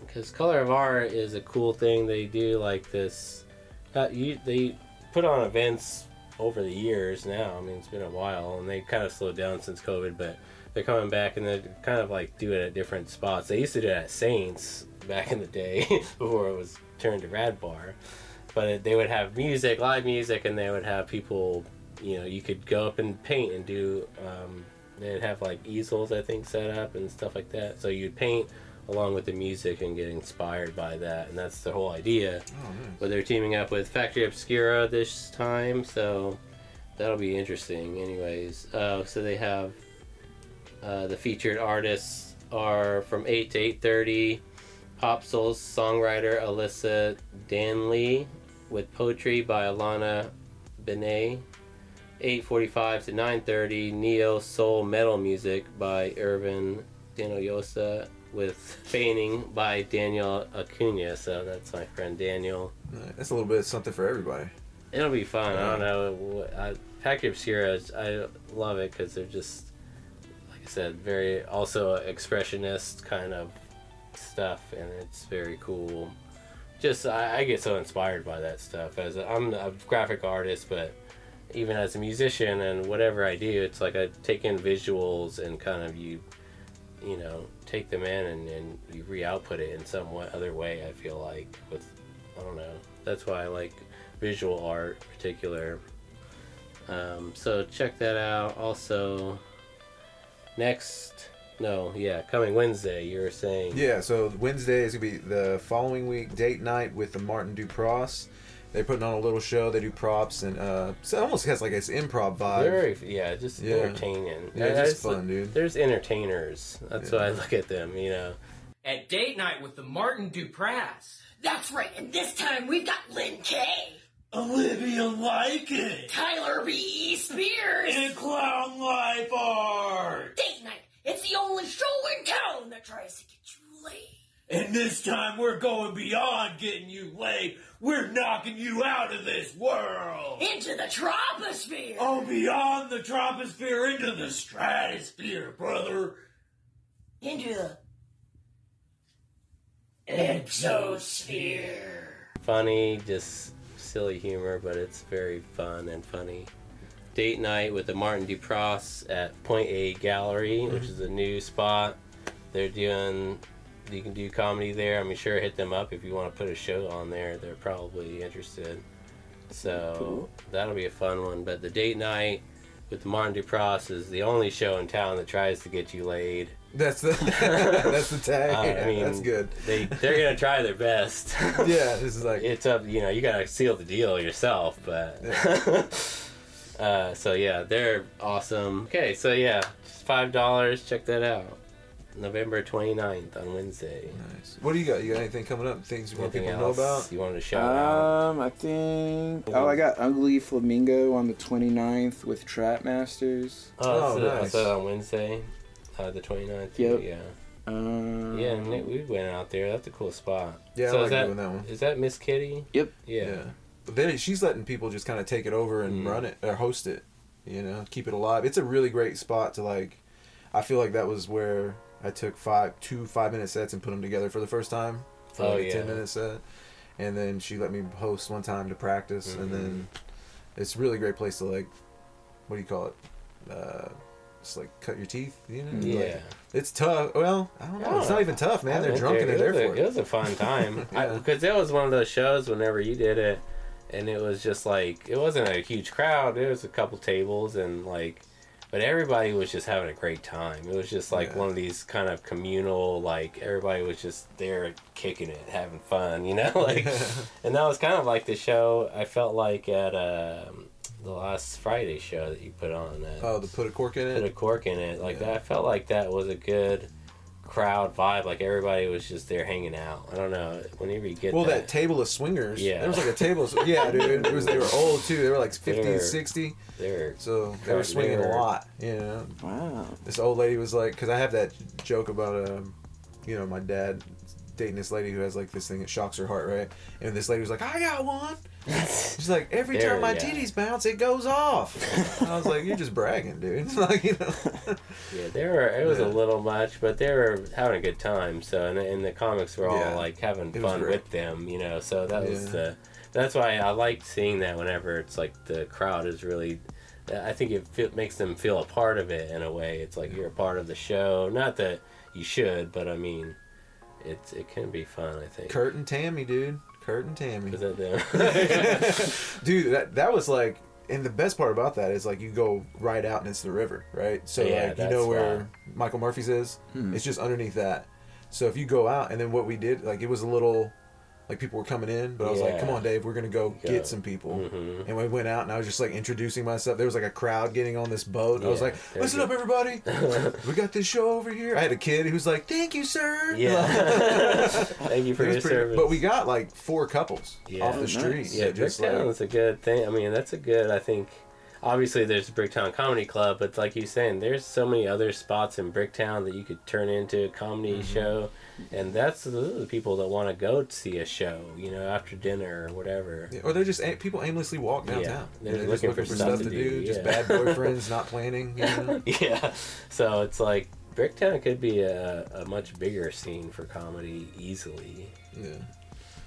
Because Color of Art is a cool thing. They do like this. Uh, you, they put on events over the years now. I mean, it's been a while, and they kind of slowed down since COVID, but they're coming back and they're kind of like do it at different spots. They used to do it at Saints back in the day before it was turned to Rad Bar. But they would have music, live music, and they would have people. You know, you could go up and paint and do. Um, they'd have like easels, I think, set up and stuff like that. So you'd paint along with the music and get inspired by that, and that's the whole idea. Oh, nice. But they're teaming up with Factory Obscura this time, so that'll be interesting. Anyways, uh, so they have uh, the featured artists are from eight to eight thirty. Pop Soul's songwriter Alyssa Danley with poetry by Alana Benet. 8:45 to 9:30 neo soul metal music by Irvin Danoyosa with painting by Daniel Acuna. So that's my friend Daniel. That's a little bit of something for everybody. It'll be fun. I don't know. I, Factory Obscura, I love it because they're just, like I said, very also expressionist kind of stuff, and it's very cool. Just I, I get so inspired by that stuff. As I'm a graphic artist, but even as a musician and whatever I do, it's like I take in visuals and kind of you, you know, take them in and, and you re-output it in some other way. I feel like with I don't know. That's why I like visual art in particular. Um, so check that out. Also, next, no, yeah, coming Wednesday, you were saying. Yeah, so Wednesday is gonna be the following week date night with the Martin Dupross. They're putting on a little show. They do props and uh, so it almost has like this improv vibe. Very, yeah, just Yeah. entertaining. Yeah, I- I just fun, dude. There's entertainers. That's Yeah. why I look at them. You know, At date night with the Martin Duprass. That's right, and this time we've got Lynn Kay, Olivia Lycan. Tyler B. Spears. And Clown Life Art. Date night. It's the only show in town that tries to get you laid. And this time we're going beyond getting you laid. We're knocking you out of this world. Into the troposphere. Oh, beyond the troposphere into the stratosphere, brother. Into the exosphere. funny, just silly humor, but it's very fun and funny. Date night with the Martin Dupross at Point A Gallery, which is a new spot. They're doing, you can do comedy there. I'm sure hit them up if you want to put a show on there. They're probably interested. So Cool. that'll be a fun one. But the date night with the Martin Dupross is the only show in town that tries to get you laid. That's the that's the tag. Uh, I mean, that's good. They they're gonna try their best. Yeah, this is like it's up you know you gotta seal the deal yourself but uh, so yeah they're awesome okay so yeah just five dollars check that out november 29th on wednesday nice. What do you got? You got anything coming up? Things you want anything people to know about? you wanted to shout out Um, I think. Oh, I got Ugly Flamingo on the 29th with Trap Masters. oh, oh, so nice. that's on wednesday uh, the 29th Yep. yeah Um, yeah we- we went out there that's a cool spot Yeah, so I is that, doing that one. is that miss kitty Yep. yeah, Yeah. But then she's letting people just kind of take it over and Mm. run it or host it. You know, keep it alive. It's a really great spot to like. I feel like that was where I took five two five minute sets and put them together for the first time for Oh, like a yeah. ten minute set, and then she let me host one time to practice, and Mhm. then it's a really great place to like. What do you call it? Uh, just like cut your teeth. You know. yeah. Like, it's tough. Well, I don't know. I it's don't not even tough, I man. They're drunk and they're there it for a, it. It was a fun time Yeah. because that was one of those shows. Whenever you did it, and it was just like it wasn't a huge crowd. There was a couple tables and like, but everybody was just having a great time. It was just like Yeah. one of these kind of communal like everybody was just there kicking it, having fun, you know, like. and that was kind of like the show. I felt like at um, the last Friday show that you put on. At, Oh, the put a cork in it. put a cork in it like Yeah. that. I felt like that was a good crowd vibe. Like everybody was just there hanging out. I don't know. Whenever you get Well, that, that table of swingers. Yeah. There was like a table. Of, yeah, dude. It was, they were old too. They were like 50, They were- 60. they're So they were swinging They were- a lot. You know. Wow. This old lady was like, because I have that joke about, um, you know, my dad dating this lady who has like this thing that shocks her heart, right? And this lady was like, I got one. She's like, every There, time my yeah. titties bounce, it goes off. I was like, you're just bragging, dude. like, you know. Yeah, they were. It was Yeah. a little much, but they were having a good time. So, and, and the comics were all Yeah. like having It fun with them, you know. So that was the. That's why I like seeing that whenever it's like the crowd is really. I think it fe- makes them feel a part of it in a way. It's like you're a part of the show. Not that you should, but I mean, it's it can be fun. I think. Kurt and Tammy, dude. Kurt and Tammy. Is that them? dude that that was like and the best part about that is like you go right out and it's the river right so Yeah, like you know where wild. michael murphy's is Hmm. it's just underneath that so if you go out and then what we did like it was a little like people were coming in but i was like come on dave we're gonna go, Go. get some people Mhm. and we went out and i was just like introducing myself there was like a crowd getting on this boat i was like listen up everybody we got this show over here i had a kid who was like thank you sir yeah. Thank you for your pretty- service. but we got like four couples Yeah. off the Oh, street nice. Yeah, that just, Bricktown like- is a good thing. I mean, that's a good. I think. Obviously, there's Bricktown Comedy Club, but like you're saying, there's so many other spots in Bricktown that you could turn into a comedy Mm-hmm. show, and that's those are the people that want to go see a show, you know, after dinner or whatever. Yeah, or they're just a- people aimlessly walk Yeah, downtown. they're they're just looking looking for for stuff stuff to to do. do, Just bad boyfriends not planning. You know? yeah, so it's like Bricktown could be a, a much bigger scene for comedy easily. yeah.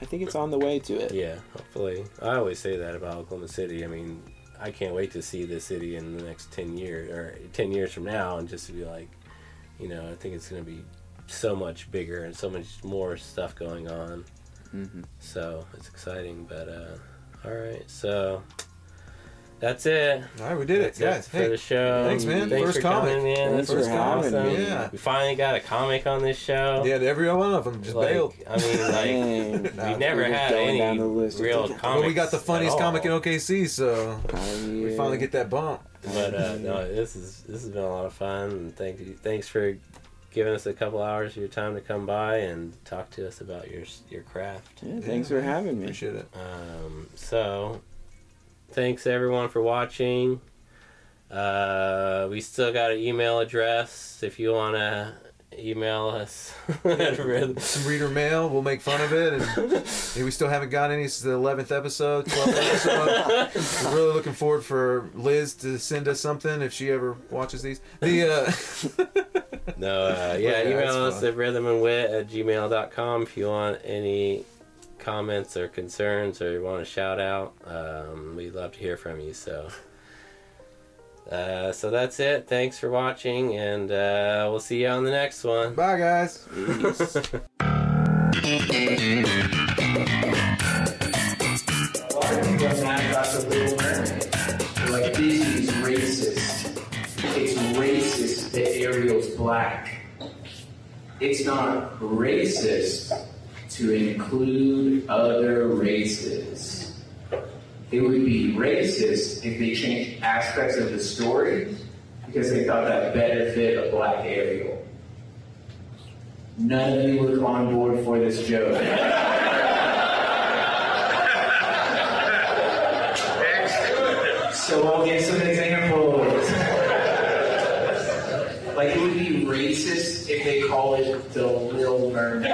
I think it's on the way to it. Yeah, hopefully. I always say that about Oklahoma City. I mean, I can't wait to see the city in the next 10 years or 10 years from now and just to be like, you know, I think it's going to be so much bigger and so much more stuff going on. hmm So it's exciting. But, uh, all right. So that's it. All right, we did That's it, guys. for Hey, the show. thanks, man. Thanks First for coming, man. Thanks this was for having awesome. Yeah. We finally got a comic on this show. yeah, every one of them just Like, bailed. I mean, like, Dang. Nah, we never had any real But comics. But we got the funniest comic in. OKC, so Oh, we finally get that bump. But uh, no, this is this has been a lot of fun. Thank you, thanks for giving us a couple hours of your time to come by and talk to us about your your craft. Yeah, thanks for having me. Appreciate it. Um, so, thanks everyone for watching. Uh, we still got an email address if you want to email us. Some reader mail. We'll make fun of it, and hey, we still haven't got any. This is the eleventh episode, twelfth episode. We're really looking forward for Liz to send us something if she ever watches these. The uh, No, uh, yeah, Yeah, email it's us fun. at rhythmandwit at gmail.com if you want any comments or concerns or you want a shout out. Um, we'd love to hear from you. So, uh, so that's it. Thanks for watching, and uh, we'll see you on the next one. bye, guys. A that Ariel's black. It's not racist to include other races. It would be racist if they changed aspects of the story because they thought that better fit a black Ariel. None of you were on board for this joke. So I'll give some examples. Like it would be if they call it the Little Mermaid.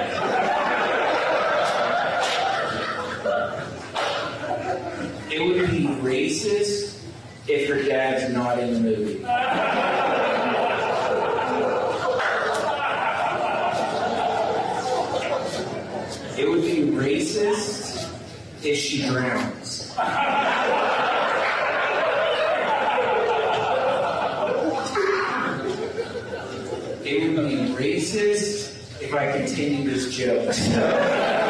It would be racist if her dad's not in the movie. It would be racist if she drowns. It would be racist if I continue this joke.